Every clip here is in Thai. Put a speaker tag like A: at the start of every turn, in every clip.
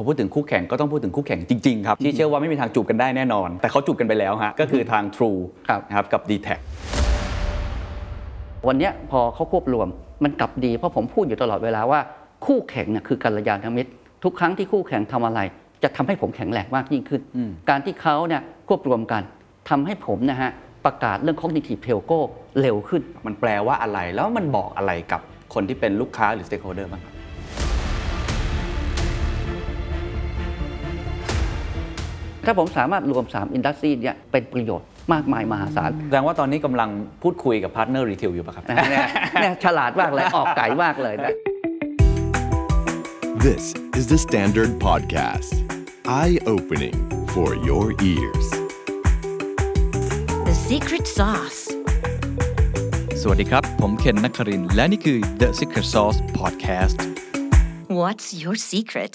A: อพูดถึงคู่แข่งก็ต้องพูดถึงคู่แข่งจริง ๆ ครับ ที่เชื่อว่าไม่มีทางจูบกันได้แน่นอน แต่เขาจูบกันไปแล้วฮะก็คือทาง True
B: ครับ
A: นะครับกับ d t แท
B: วันเนี้ยพอเขาควบรวมมันกลับดี เพราะผมพูดอยู่ตลอดเวลาว่าคู่แข่งเนี่ยคือกัลยาณมิตร ทุกครั้งที่คู่แข่งทำอะไร จะทำให้ผมแข็งแรงมากยิ่งขึ้น การที่เขาเนี่ยควบรวมกันทำให้ผมนะฮะประกาศเรื่อง cognitive telco เร็วขึ้น
A: มันแปลว่าอะไรแล้วมันบอกอะไรกับคนที่เป็นลูกค้าหรือ stakeholder บ้างครับ
B: ถ้าผมสามารถรวม 3 industry เนี่ยเป็นประโยชน์มากมายมหาศาล
A: แสดงว่าตอนนี้กำลังพูดคุยกับ partner retail อยู่ป่ะครับ
B: นะฮะเนี่ยเนี่ยฉลาดมากเลย ออกไก่มากเลยนะ
C: This is the Standard Podcast. Eye opening for your ears.
D: The secret sauce.
E: สวัสดีครับ ผมเคนนักครินทร์และนี่คือ The Secret Sauce Podcast
D: What's your secret?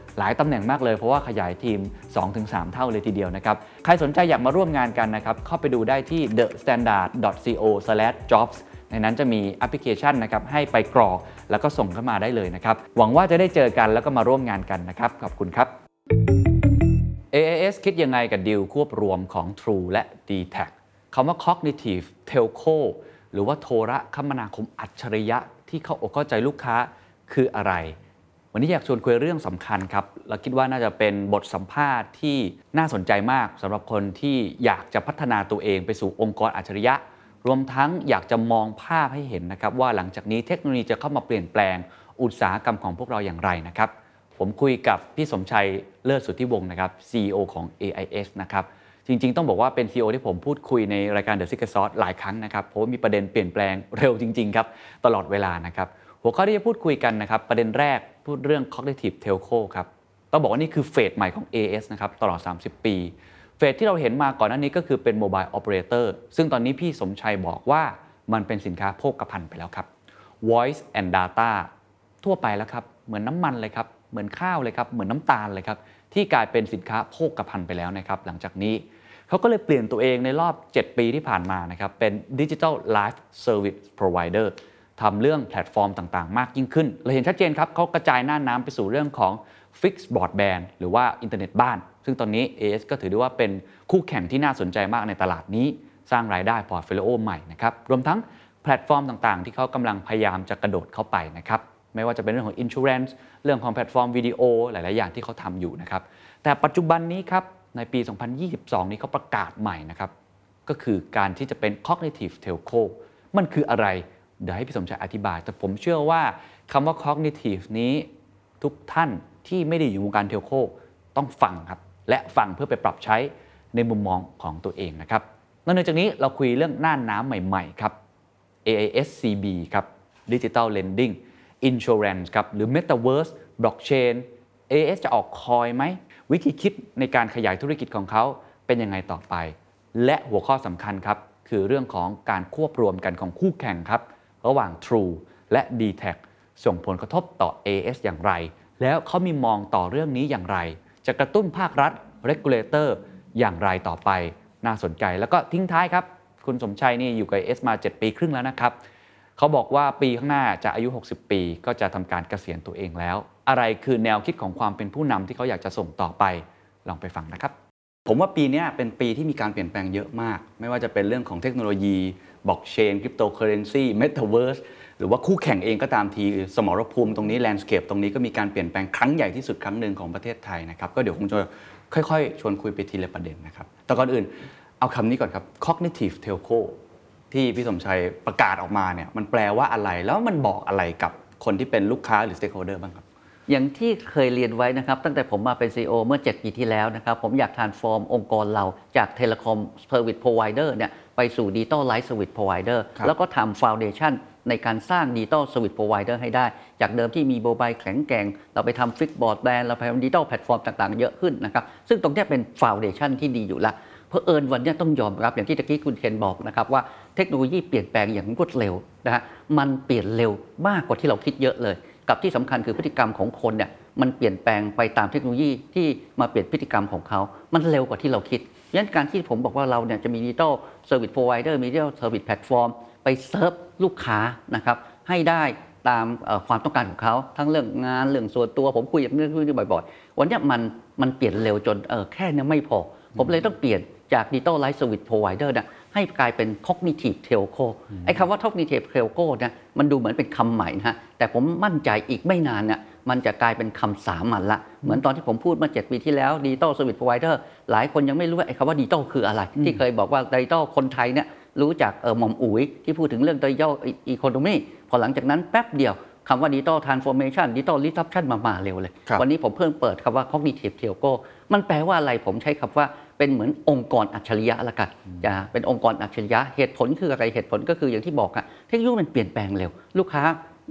A: หลายตำแหน่งมากเลย เพราะว่าขยายทีม 2-3 เท่าเลยทีเดียวนะครับ ใครสนใจอยากมาร่วมงานกันนะครับ เข้าไปดูได้ที่ thestandard.co/jobs ในนั้นจะมีแอปพลิเคชันนะครับให้ไปกรอกแล้วก็ส่งเข้ามาได้เลยนะครับ หวังว่าจะได้เจอกันแล้วก็มาร่วมงานกันนะครับ ขอบคุณครับ AAS คิดยังไงกับดีลควบรวมของ True และ d t แทคำว่า cognitive telco หรือว่าโทรคมนาคมอัจฉริยะที่เข้าอกเข้าใจลูกค้าคืออะไร วันนี้อยากชวนคุยเรื่องสำคัญครับเราคิดว่าน่าจะเป็นบทสัมภาษณ์ที่น่าสนใจมากสำหรับคนที่อยากจะพัฒนาตัวเองไปสู่องค์กรอัจฉริยะ รวมทั้งอยากจะมองภาพให้เห็นนะครับ ว่าหลังจากนี้เทคโนโลยีจะเข้ามาเปลี่ยนแปลง อุตสาหกรรมของพวกเราอย่างไรนะครับ ผมคุยกับพี่สมชัยเลิศสุทธิวงศ์นะครับ CEO ของ AIS นะครับจริง ๆ ต้องบอกว่าเป็น CEO ที่ผมพูดคุยในรายการ The Secret Sauce หลายครั้งนะครับเพราะว่ามีประเด็นเปลี่ยนแปลงเร็วจริง ๆ ครับ ตลอดเวลานะครับ หัวข้อที่จะพูดคุยกันนะครับ ประเด็นแรกพูดเรื่อง cognitive telco ครับต้องบอกว่านี่คือเฟสใหม่ของ AS นะครับตลอด 30 ปี เฟสที่เราเห็นมาก่อนหน้านี้ก็คือเป็น mobile operator ซึ่งตอนนี้พี่สมชัยบอกว่ามันเป็นสินค้าโภคภัณฑ์ไปแล้วครับ voice and data ทั่วไปแล้วครับ เหมือนน้ำมันเลยครับ เหมือนข้าวเลยครับ เหมือนน้ำตาลเลยครับ ที่กลายเป็นสินค้าโภคภัณฑ์ไปแล้วนะครับ หลังจากนี้เขาก็เลยเปลี่ยนตัวเองในรอบ 7 ปีที่ผ่านมานะครับ เป็น Digital Life Service Provider ทำเรื่องแพลตฟอร์มต่างๆ มากยิ่งขึ้น เราเห็นชัดเจนครับเขากระจายน่านน้ำไปสู่เรื่องของ Fixed Broadband หรือว่าอินเทอร์เน็ตบ้าน ซึ่งตอนนี้ AIS ก็ถือได้ว่าเป็นคู่แข่งที่น่าสนใจมากในตลาดนี้ สร้างรายได้ portfolio ใหม่นะครับรวมทั้งแพลตฟอร์มต่างๆ ที่เขากำลังพยายามจะกระโดดเข้าไปนะครับไม่ว่าจะเป็นเรื่องของ insurance เรื่องของแพลตฟอร์มวิดีโอหลาย ๆ อย่างที่เขาทำอยู่นะครับแต่ปัจจุบันนี้ครับในปี 2022 นี้เขาประกาศใหม่นะครับก็คือการที่จะเป็น cognitive telco มันคืออะไร เดี๋ยวให้พี่สมชัยอธิบาย แต่ผมเชื่อว่าคำว่า cognitive นี้ทุกท่านที่ไม่ได้อยู่วงการ telcoต้องฟังครับ และฟังเพื่อไปปรับใช้ในมุมมองของตัวเองนะครับนอกจากนี้เราคุยเรื่องหน้าน้ำใหม่ๆครับ AISCB ครับ Digital Lending Insurance ครับ หรือ Metaverse Blockchain as จะออกคอยไหม วิธีคิดในการขยายธุรกิจของเขาเป็นยังไงต่อไป และหัวข้อสำคัญครับ คือเรื่องของการควบรวมกันของคู่แข่งครับ ระหว่าง True และ d t แทส่งผลกระทบต่อ AS อย่างไร แล้วเขามีมองต่อเรื่องนี้อย่างไร จะกระตุ้นภาครัฐ Regulator อย่างไรต่อไป น่าสนใจแล้วก็ทิ้งท้ายครับ คุณสมชัยนี่อยู่กับ AS มา 7 ปีครึ่งแล้วนะครับเขาบอกว่าปีข้างหน้าจะอายุ 60 ปี ก็จะทำการเกษียณตัวเองแล้ว อะไรคือแนวคิดของความเป็นผู้นำที่เขาอยากจะส่งต่อไปลองไปฟังนะครับผมว่าปีนี้เป็นปีที่มีการเปลี่ยนแปลงเยอะมาก ไม่ว่าจะเป็นเรื่องของเทคโนโลยี บล็อกเชนคริปโตเคอเรนซีเมตาเวิร์สหรือว่าคู่แข่งเองก็ตามทีสมรภูมิตรงนี้ landscape ตรงนี้ก็มีการเปลี่ยนแปลงครั้งใหญ่ที่สุดครั้งหนึ่งของประเทศไทยนะครับก็เดี๋ยวคงจะค่อยๆ ชวนคุยไปทีละประเด็นนะครับแต่ก่อนอื่นเอาคำนี้ก่อนครับ cognitive telco ที่พี่สมชัยประกาศออกมาเนี่ยมันแปลว่าอะไรแล้วมันบอกอะไรกับคนที่เป็นลูกค้าหรือ stakeholder บ้างครับ
B: อย่างที่เคยเรียนไว้นะครับ ตั้งแต่ผมมาเป็น CEO เมื่อ 7 ปีที่แล้วนะครับ ผมอยาก transform องค์กรเราจาก Telecom Service Provider เนี่ย ไปสู่ Digital Life Service Provider
A: ครับ
B: แล้วก็ทำ Foundation ในการสร้าง Digital Service Provider ให้ได้ จากเดิมที่มี mobile แข็งแกร่ง เราไปทำ fixed broadband เราไปทำ digital platform ต่างๆ เยอะขึ้นนะครับ ซึ่งตรงเนี้ยเป็น Foundation ที่ดีอยู่แล้วเพอเอิญวันเนี้ยต้องยอมรับอย่างที่ตะกี้คุณเคนบอกนะครับว่าเทคโนโลยีเปลี่ยนแปลงอย่างรวดเร็วนะฮะมันเปลี่ยนเร็วมากกว่าที่เราคิดเยอะเลย กับที่สำคัญคือพฤติกรรมของคนเนี่ยมันเปลี่ยนแปลงไปตามเทคโนโลยีที่มาเปลี่ยนพฤติกรรมของเขา มันเร็วกว่าที่เราคิด งั้นการที่ผมบอกว่าเราเนี่ยจะมี digital service provider มี digital service platform ไปเซิร์ฟลูกค้านะครับให้ได้ตามความต้องการของเขาทั้งเรื่องงานเรื่องส่วนตัวผมคุยกับเรื่องนี้บ่อยๆ วันนี้มันมันเปลี่ยนเร็วจนเออแค่เนี้ไม่พอ ผมเลยต้องเปลี่ยนจาก Digital Life Service Provider นะ ให้กลายเป็น Cognitive Telco ไอ้คำว่า Cognitive Telco เนี่ยมันดูเหมือนเป็นคำใหม่นะฮะแต่ผมมั่นใจอีกไม่นานเนี่ยมันจะกลายเป็นคำสามัญละ เหมือนตอนที่ผมพูดเมื่อ7ปีที่แล้ว Digital Service Provider หลายคนยังไม่รู้ว่าไอ้คำว่า Digital คืออะไร ที่เคยบอกว่า Digital คนไทยเนี่ยรู้จักเออหม่อมอุ๋ยที่พูดถึงเรื่อง Digital Economy พอหลังจากนั้นแป๊บเดียวคำว่า Digital Transformation Digital Disruption มามาเร็วเลย
A: ครับ
B: วันนี้ผมเพิ่งเปิดคำว่า cognitive telco มันแปลว่าอะไรผมใช้คำว่า เป็นเหมือนองค์กรอัจฉริยะละกันจะเป็นองค์กรอัจฉริยะเหตุผลคืออะไรเหตุผลก็คืออย่างที่บอกอะเทคโนโลยีมันเปลี่ยนแปลงเร็ว ลูกค้า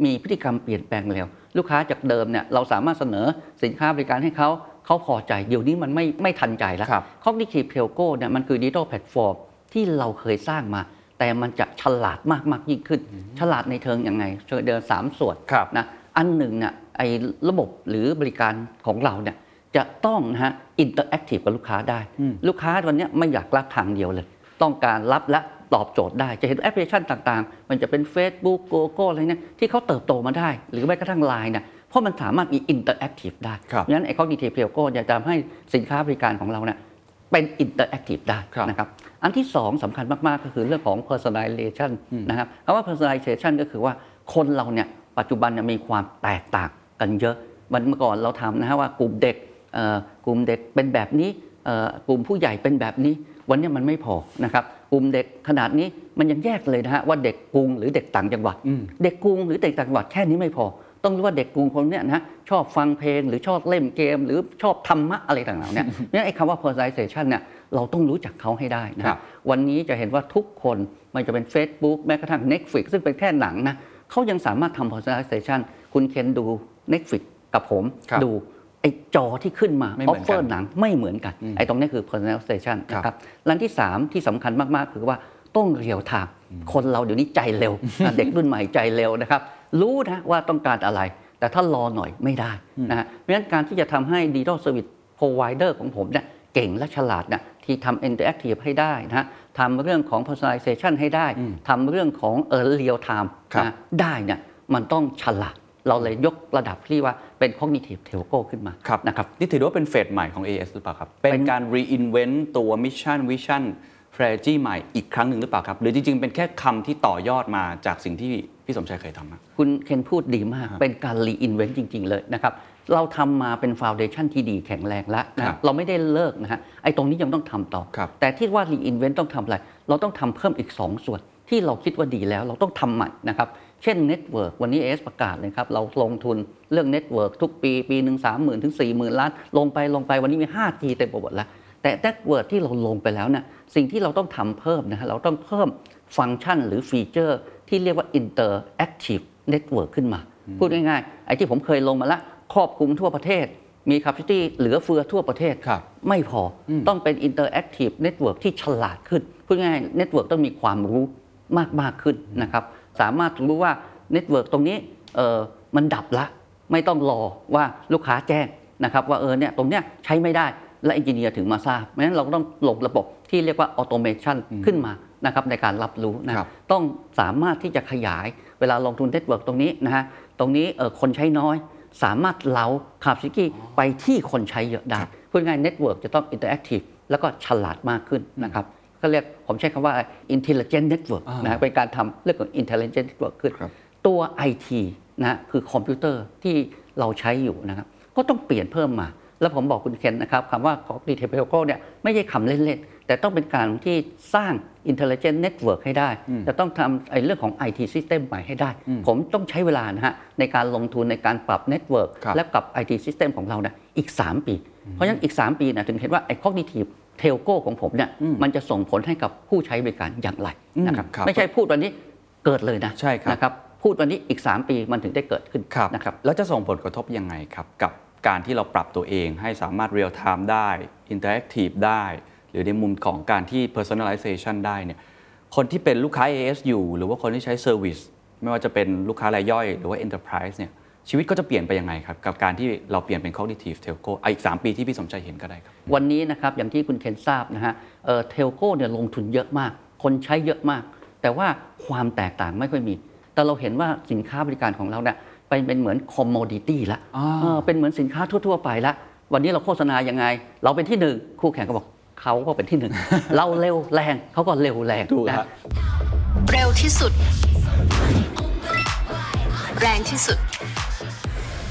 B: มีพฤติกรรมเปลี่ยนแปลงเร็ว ลูกค้าจากเดิมเนี่ยเราสามารถเสนอสินค้าบริการให้เขาเขาพอใจเดี๋ยวนี้มันไม่ไม่ทันใจแล้ว
A: ครับ
B: cognitive telco เนี่ยมันคือดิจิทัลแพลตฟอร์มที่เราเคยสร้างมา แต่มันจะฉลาดมากมากยิ่งขึ้น ฉลาดในเทิงยังไงเชิงเดินสามส่วน
A: ครับ
B: นะอันหนึ่งเนี่ยไอ้ระบบหรือบริการของเราเนี่ย จะต้องนะฮะ interactive กับลูกค้าได้ ลูกค้าวันเนี้ยไม่อยากรับทางเดียวเลย ต้องการรับและตอบโจทย์ได้จะเห็นแอปพลิเคชันต่างๆ มันจะเป็น Facebook Google อะไรเนี่ยที่เขาเติบโตมาได้ หรือแม้กระทั่ง Line เนี่ยเพราะมันสามารถมี interactive ได้
A: ครับ
B: เพราะฉะนั้นไอ้ cognitive telco จะทำให้สินค้าบริการของเราเนี่ยเป็น interactive ได้
A: ครับ
B: นะครับอันที่สองสำคัญมากๆ ก็คือเรื่องของ personalization นะครับคำว่า personalization ก็คือว่าคนเราเนี่ยปัจจุบันเนี่ยมีความแตกต่างกันเยอะวันเมื่อก่อนเราทำนะฮะว่ากลุ่มเด็กเอ่อ กลุ่มเด็กเป็นแบบนี้เอ่อกลุ่มผู้ใหญ่เป็นแบบนี้ วันนี้มันไม่พอนะครับกลุ่มเด็กขนาดนี้มันยังแยกเลยนะฮะว่าเด็กกรุงหรือเด็กต่างจังหวัด เด็กกรุงหรือเด็กต่างจังหวัดแค่นี้ไม่พอ ต้องรู้ว่าเด็กกรุงคนเนี้ยนะฮะชอบฟังเพลงหรือชอบเล่นเกม หรือชอบธรรมะอะไรต่างๆเนี่ยเนี่ยไอ้คำว่า personalization เนี่ยเราต้องรู้จักเขาให้ได้นะ
A: ค
B: ค
A: รั
B: รับบวันนี้จะเห็นว่าทุกคนมันจะเป็น Facebook แม้กระทั่ง Netflix ซึ่งเป็นแค่หนังนะเขายังสามารถทำ personalization คุณเคนดู Netflix กับผม
A: ครับ
B: ดู ไอ้จอที่ขึ้นมา
A: ไม่
B: อ
A: เห
B: อ
A: มื
B: ฟ
A: อนกัน
B: เฟอร์หนังไม่เหมือนกัน ไอ้ตรงนี้คือ personalization
A: ครับ
B: นะครับและอันที่ 3 ที่สำคัญมาก ๆ คือว่าต้องเรียวทางคนเราเดี๋ยวนี้ใจเร็วนะเด็กรุ่นใหม่ใจเร็วนะครับ รู้นะว่าต้องการอะไร แต่ถ้ารอหน่อยไม่ได้นะฮะเพราะฉะนั้นการที่จะทำให้ digital service provider ของผมเนี่ยเก่งและฉลาดเนี่ยที่ทำ interactive ให้ได้นะฮะทำเรื่องของ personalization ให้ได้ทำเรื่องของเออ real time
A: ครับ
B: นะได้เนี่ยมันต้องฉลาด เราเลยยกระดับที่ว่าเป็น cognitive telco ขึ้นมา
A: ครับ
B: นะครับ
A: นี่ถือว่าเป็นเฟสใหม่ของ AS หรือเปล่าครับ เป็นการ reinvent ตัว mission vision strategy ใหม่อีกครั้งหนึ่งหรือเปล่าครับ หรือจริง ๆ เป็นแค่คำที่ต่อยอดมาจากสิ่งที่พี่สมชัยเคยทำอะ
B: คุณเคนพูดดีมาก เป็นการรีอินเวนต์จริง ๆ เลยนะครับ เราทำมาเป็นฟ u n เดชันที่ดีแข็งแรงแล้ว
A: ครั
B: นะ
A: บ
B: เราไม่ได้เลิกนะฮะ ไอ้ตรงนี้ยังต้องทำต่อ
A: ครับ
B: แต่ที่ว่า reinvent ต้องทำอะไร เราต้องทำเพิ่มอีก 2 ส่วนที่เราคิดว่าดีแล้วเราต้องทำใหม่นะครับ เช่น network วันนี้ AIS ประกาศเลยครับ เราลงทุนเรื่อง network ทุกปี ปีหนึ่งสามหมื่นถึงสี่หมื่นล้าน ลงไปลงไปวันนี้มี 5G เต็มไปหมดแล้ว แต่ network ที่เราลงไปแล้วเนี่ยสิ่งที่เราต้องทำเพิ่มนะฮะเราต้องเพิ่มฟังก์ชันหรือ feature ที่เรียกว่า interactive network ขึ้นมา พูดง่ายๆไอ้ที่ผมเคยลงมาละครอบคลุมทั่วประเทศมี capacity เหลือเฟือทั่วประเทศ
A: ครับ
B: ไม่พออต้องเป็น interactive network ที่ฉลาดขึ้น พูดง่ายๆ network ต้องมีความรู้มากมากๆขึ้นนะครับ สามารถรู้ว่า network ตรงนี้เออมันดับละ ไม่ต้องรอว่าลูกค้าแจ้งนะครับว่าเออเนี่ยตรงเนี้ยใช้ไม่ได้และเอนจิเนียร์ถึงมาทราบเพราะฉะนั้นเราก็ต้องลงระบบที่เรียกว่า automation ขึ้นมานะครับในการรับรู้นะครับต้องสามารถที่จะขยายเวลาลงทุน network ตรงนี้นะฮะตรงนี้เออคนใช้น้อย สามารถเอา capacity ไปที่คนใช้เยอะได้พูดง่าย network จะต้อง interactive แล้วก็ฉลาดมากขึ้นนะครับ ก็เรียกผมใช้คำว่า intelligent network
A: อ่านะ
B: ฮะเป็นการทำเรื่องของ intelligent network ขึ้น
A: ครับ
B: ตัว IT นะฮะคือคอมพิวเตอร์ที่เราใช้อยู่นะครับ ก็ต้องเปลี่ยนเพิ่มมา แล้วผมบอกคุณเคนนะครับคำว่า cognitive telco เนี่ยไม่ใช่คำเล่น ๆ แต่ต้องเป็นการที่สร้าง intelligent network ให้ได้ จะต้องทำไอ้เรื่องของ IT system ใหม่ให้ได้ ผมต้องใช้เวลานะฮะในการลงทุนในการปรับ network
A: ครับ
B: และกับ IT system ของเราเนี่ยอีก 3 ปี เพราะฉะนั้นอีก 3 ปีนะถึงเห็นว่าไอ้ cognitive telco ของผมเนี่ยมันจะส่งผลให้กับผู้ใช้บริการอย่างไรนะครับ
A: ครับ
B: ไม่ใช่พูดวันนี้เกิดเลยนะ
A: ใช่ครับ
B: นะครับพูดวันนี้อีก 3 ปีมันถึงได้เกิดขึ้น
A: ครับ
B: นะครับ
A: แล้วจะส่งผลกระทบยังไงครับ กับการที่เราปรับตัวเองให้สามารถ real time ได้ interactive ได้ หรือในมุมของการที่ personalization ได้เนี่ยคนที่เป็นลูกค้า AS อยู่หรือว่าคนที่ใช้ service ไม่ว่าจะเป็นลูกค้ารายย่อย หรือว่า enterprise เนี่ย ชีวิตก็จะเปลี่ยนไปยังไงครับ กับการที่เราเปลี่ยนเป็น cognitive telco อะอีก 3 ปีที่พี่สมชัยเห็นก็ได้ครับ
B: วันนี้นะครับอย่างที่คุณเคนทราบนะฮะเอ่อ telco เนี่ยลงทุนเยอะมาก คนใช้เยอะมาก แต่ว่าความแตกต่างไม่ค่อยมี แต่เราเห็นว่าสินค้าบริการของเราเนี่ยไปเป็นเหมือน commodity ละ
A: อ่า
B: เออเป็นเหมือนสินค้าทั่ว ๆ ไปละวันนี้เราโฆษณายังไง เราเป็นที่หนึ่งคู่แข่งก็บอกเขาก็เป็นที่หนึ่งเราเร็วแรงเขาก็เร็วแรง
A: ถูก
B: นะ
A: ฮะ
D: เร็วที่สุด แรงที่สุด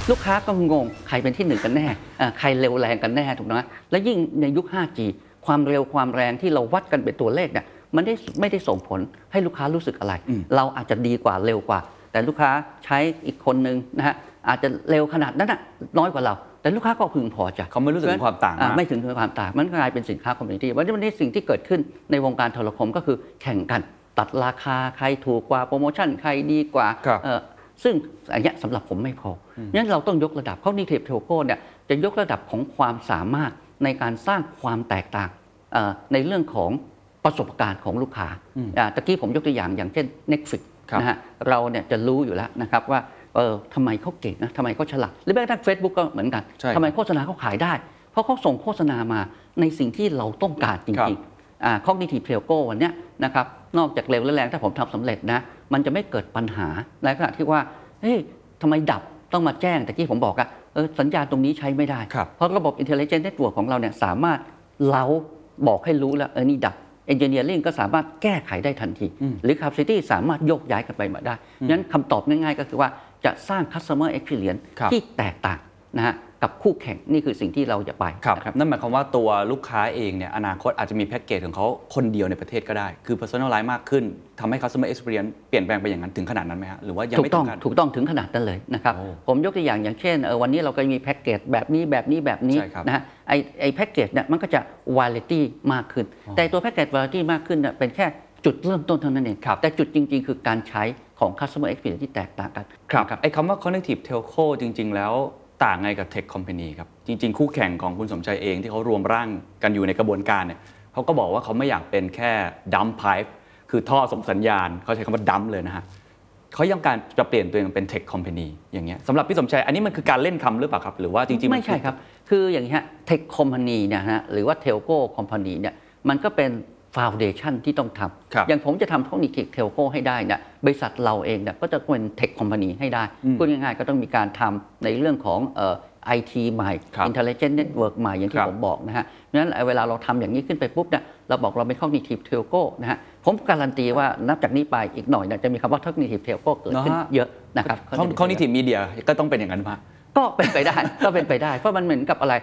B: ลูกค้าก็งงใครเป็นที่หนึ่งกันแน่อ่าใครเร็วแรงกันแน่ถูกไหมและยิ่งในยุค 5G ความเร็วความแรงที่เราวัดกันเป็นตัวเลขเนี่ยมันได้ไม่ได้ส่งผลให้ลูกค้ารู้สึกอะไร เราอาจจะดีกว่าเร็วกว่า แต่ลูกค้าใช้อีกคนนึงนะฮะอาจจะเร็วขนาดนั้นน่ะน้อยกว่าเรา แต่ลูกค้าก็พึงพอใจ
A: เขาไม่รู้สึกถึงความต่าง
B: อ่
A: มาก
B: ไม่ถึงความต่าง มันกลายเป็นสินค้าคอมมูนิตี้วันนี้วันนี้สิ่งที่เกิดขึ้นในวงการโทรคมก็คือแข่งกัน ตัดราคาใครถูกกว่าโปรโมชั่นใครดีกว่า
A: ครับ
B: เอ่อ ซึ่งอันเนี้ยสำหรับผมไม่พอองั้นเราต้องยกระดับ Cognitive Telco เนี่ยจะยกระดับของความสามารถในการสร้างความแตกต่างเอ่อในเรื่องของประสบการณ์ของลูกค้าอ่าตะกี้ผมยกตัวอย่างอย่างเช่น Netflix
A: ครับ
B: นะฮะเราเนี่ยจะรู้อยู่แล้วนะครับว่าเออทำไมเขาเก่งนะทำไมเขาฉลาดหรือแม้กระทั่ง Facebook ก็เหมือนกัน
A: ใช่
B: ทำไมโฆษณาเขาขายได้ เพราะเขาส่งโฆษณามาในสิ่งที่เราต้องการจ
A: ครับ
B: ริงๆอ่า cognitive telco วันเนี้ยนะครับ นอกจากเร็วและแรงถ้าผมทำสำเร็จนะ มันจะไม่เกิดปัญหาในขณะที่ว่าเฮ้ยทำไมดับต้องมาแจ้งแต่ที่ผมบอกอะเออสัญญาณตรงนี้ใช้ไม่ได้
A: ครับ
B: เพราะระบบ intelligent network ของเราเนี่ยสามารถเล้าบอกให้รู้แล้วเออนี่ดับ engineering ก็สามารถแก้ไขได้ทันที หรือ capacity สามารถโยกย้ายกันไปมาได้งั้นคำตอบง่ายๆ ก็คือว่าจะสร้าง customer experience
A: ครับ
B: ที่แตกต่างนะฮะ กับคู่แข่งนี่คือสิ่งที่เราจะไป
A: ครับ
B: นะครับ
A: นั่นหมายความว่าตัวลูกค้าเองเนี่ยอนาคตอาจจะมีแพ็กเกจของเขาคนเดียวในประเทศก็ได้ คือ personalize มากขึ้นทำให้ customer experience เปลี่ยนแปลงไปอย่างนั้นถึงขนาดนั้นไหมฮะหรือว่ายัง
B: ถู
A: ไม่
B: กต้อง
A: ถึงกัน
B: ถูกต้องถึงขนาดนั้นเลยนะครับ
A: โอ้
B: ผมยกตัวอย่างอย่างเช่นเอ่อวันนี้เราก็มีแพ็กเกจแบบนี้แบบนี้แบบนี้
A: ใช่ครับ
B: นะฮะไอไอแพ็กเกจเนี่ยมันก็จะ variety มากขึ้น แต่ตัวแพ็กเกจ variety มากขึ้นเนี่ยเป็นแค่จุดเริ่มต้นเท่านั้นเอง
A: ครับ
B: แต่จุดจริง ๆ คือการใช้ของ customer experience ที่แตกต่างกัน
A: ครับ
B: นะ
A: ไอ้คำว่า connective telco จริง ๆ แล้ว ต่างไงกับ tech company ครับ จริง ๆ คู่แข่งของคุณสมชัยเองที่เขารวมร่างกันอยู่ในกระบวนการเนี่ยเขาก็บอกว่าเขาไม่อยากเป็นแค่ dump pipe คือท่อส่งสัญญาณ เขาใช้คำว่า dump เลยนะฮะเขายังการจะเปลี่ยนตัวเองเป็น tech company อย่างเงี้ยสำหรับพี่สมชัยอันนี้มันคือการเล่นคำหรือเปล่าครับ หรือว่าจริงๆ
B: ไม่ใช่ครับ คืออย่างนี้ฮะ tech company เนี่ยฮะหรือว่า telco companyมพานีเนี่ยมันก็เป็น foundation ที่ต้องทำ
A: ครับ
B: อย่างผมจะทำ Cognitive Telco ให้ได้เนี่ยบริษัทเราเองเนี่ยก็จะเป็น tech company ให้ได้พูดง่ายๆก็ต้องมีการทำในเรื่องของเอ่อไอทีใหม่
A: ครับ
B: Intelligent Network ใหม่อย่างที่ค
A: รับ
B: ผมบอกนะฮะเพราะฉะนั้นเวลาเราทำอย่างนี้ขึ้นไปปุ๊บเนี่ยเราบอกเราเป็น Cognitive Telco นะฮะผมการันตีว่านับจากนี้ไปอีกหน่อยเนี่ยจะมีคำว่า Cognitive Telco เกิดขึ้น
A: นะฮะ
B: เยอะนะครับ
A: cognitive media ก็ต้องเป็นอย่างนั้นป่ะ
B: ก็เป็นไปได้ก็เป็นไปได้ เพราะมันเหมือนกับอะไร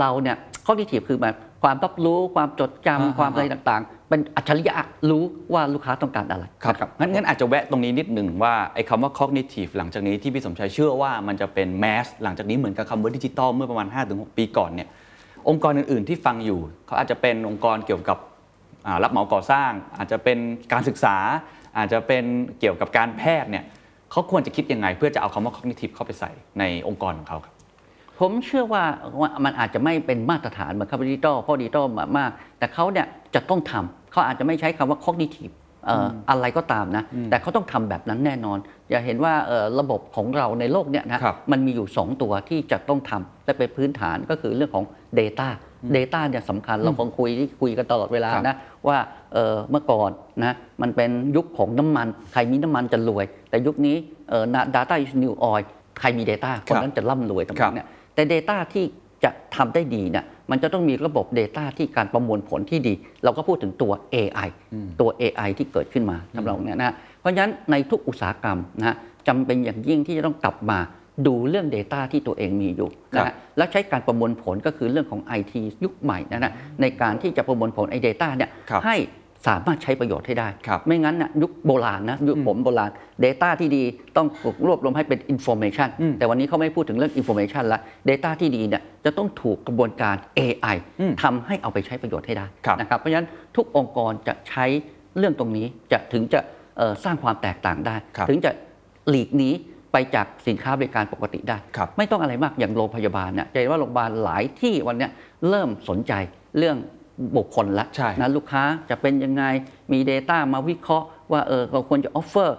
B: เราเนี่ยข้อที่ถีบคือแบบความรับรู้ความจดจำ
A: อ่า
B: ความอะไรต่างๆ เป็นอัจฉริยะรู้ว่าลูกค้าต้องการอะไร
A: ครับ
B: นะ
A: งั้นงั้นอาจจะแวะตรงนี้นิดหนึ่งว่าไอ้คำว่า cognitive หลังจากนี้ที่พี่สมชัยเชื่อว่ามันจะเป็น mass หลังจากนี้เหมือนกับคำว่าดิจิตอลเมื่อประมาณ 5-6 ปีก่อนเนี่ยองค์กรอื่นๆที่ฟังอยู่ เขาอาจจะเป็นองค์กรเกี่ยวกับอ่ารับเหมาก่อสร้าง อาจจะเป็นการศึกษา อาจจะเป็นเกี่ยวกับการแพทย์เนี่ยเขาควรจะคิดยังไง เพื่อจะเอาคำว่า cognitive เข้าไปใส่ในองค์กรของเขาครับ
B: ผมเชื่อว่าว่ามันอาจจะไม่เป็นมาตรฐานเหมือนคำว่าดิจิตอลเพราะดิจิตอลมาก แต่เขาเนี่ยจะต้องทำ เขาอาจจะไม่ใช้คำว่า cognitive เอ่อออะไรก็ตามนะ แต่เขาต้องทำแบบนั้นแน่นอน อย่าเห็นว่าเอ่อระบบของเราในโลกเนี่ยนะครับมันมีอยู่ 2 ตัวที่จะต้องทำและเป็นพื้นฐานก็คือเรื่องของ Data Data เนี่ยสำคัญเราคงคุยคุยกันตลอดเวลา
A: ครับ
B: นะว่าเอ่อเมื่อก่อนนะมันเป็นยุคของน้ำมัน ใครมีน้ำมันจะรวย แต่ยุคนี้เอ่อ data is new oil ใครมี Data คนนั้นจะร่ำรวยตรงนั้นเนี่ยแต่ Data ที่ จะทำได้ดีเนี่ยมันจะต้องมีระบบ Data ที่การประมวลผลที่ดี เราก็พูดถึงตัว AI ตัว AI ที่เกิดขึ้นมาสำหรับเนี่ยนะเพราะฉะนั้นในทุกอุตสาหกรรมนะจำเป็นอย่างยิ่งที่จะต้องกลับมาดูเรื่อง Data ที่ตัวเองมีอยู่นะฮะแล้วใช้การประมวลผลก็คือเรื่องของ IT ยุคใหม่นะนะในการที่จะประมวลผลไอ้ Data เนี่ย
A: ครับ
B: ให้ สามารถใช้ประโยชน์ให้ได้
A: ครับ
B: ไม่งั้นนะยุคโบราณนะยุคผมโบราณ Data ที่ดีต้องถูกรวบรวมให้เป็น Information
A: อืม
B: แต่วันนี้เขาไม่พูดถึงเรื่อง Information ละ Data ที่ดีเนี่ยจะต้องถูกกระบวนการ AI
A: อืม
B: ทำให้เอาไปใช้ประโยชน์ให้ได้
A: ครับ
B: นะครับเพราะฉะนั้นทุกองค์กรจะใช้เรื่องตรงนี้จะถึงจะเอ่อสร้างความแตกต่างได้
A: ครับ
B: ถึงจะหลีกหนีไปจากสินค้าบริการปกติได้
A: ครับ
B: ไม่ต้องอะไรมากอย่างโรงพยาบาลเนี่ยจะเห็นว่าโรงพยาบาลหลายที่วันเนี้ยเริ่มสนใจเรื่อง บุคคลละ
A: ใช่
B: นะลูกค้าจะเป็นยังไงมี Data มาวิเคราะห์ว่าเออเราควรจะออฟเฟอร์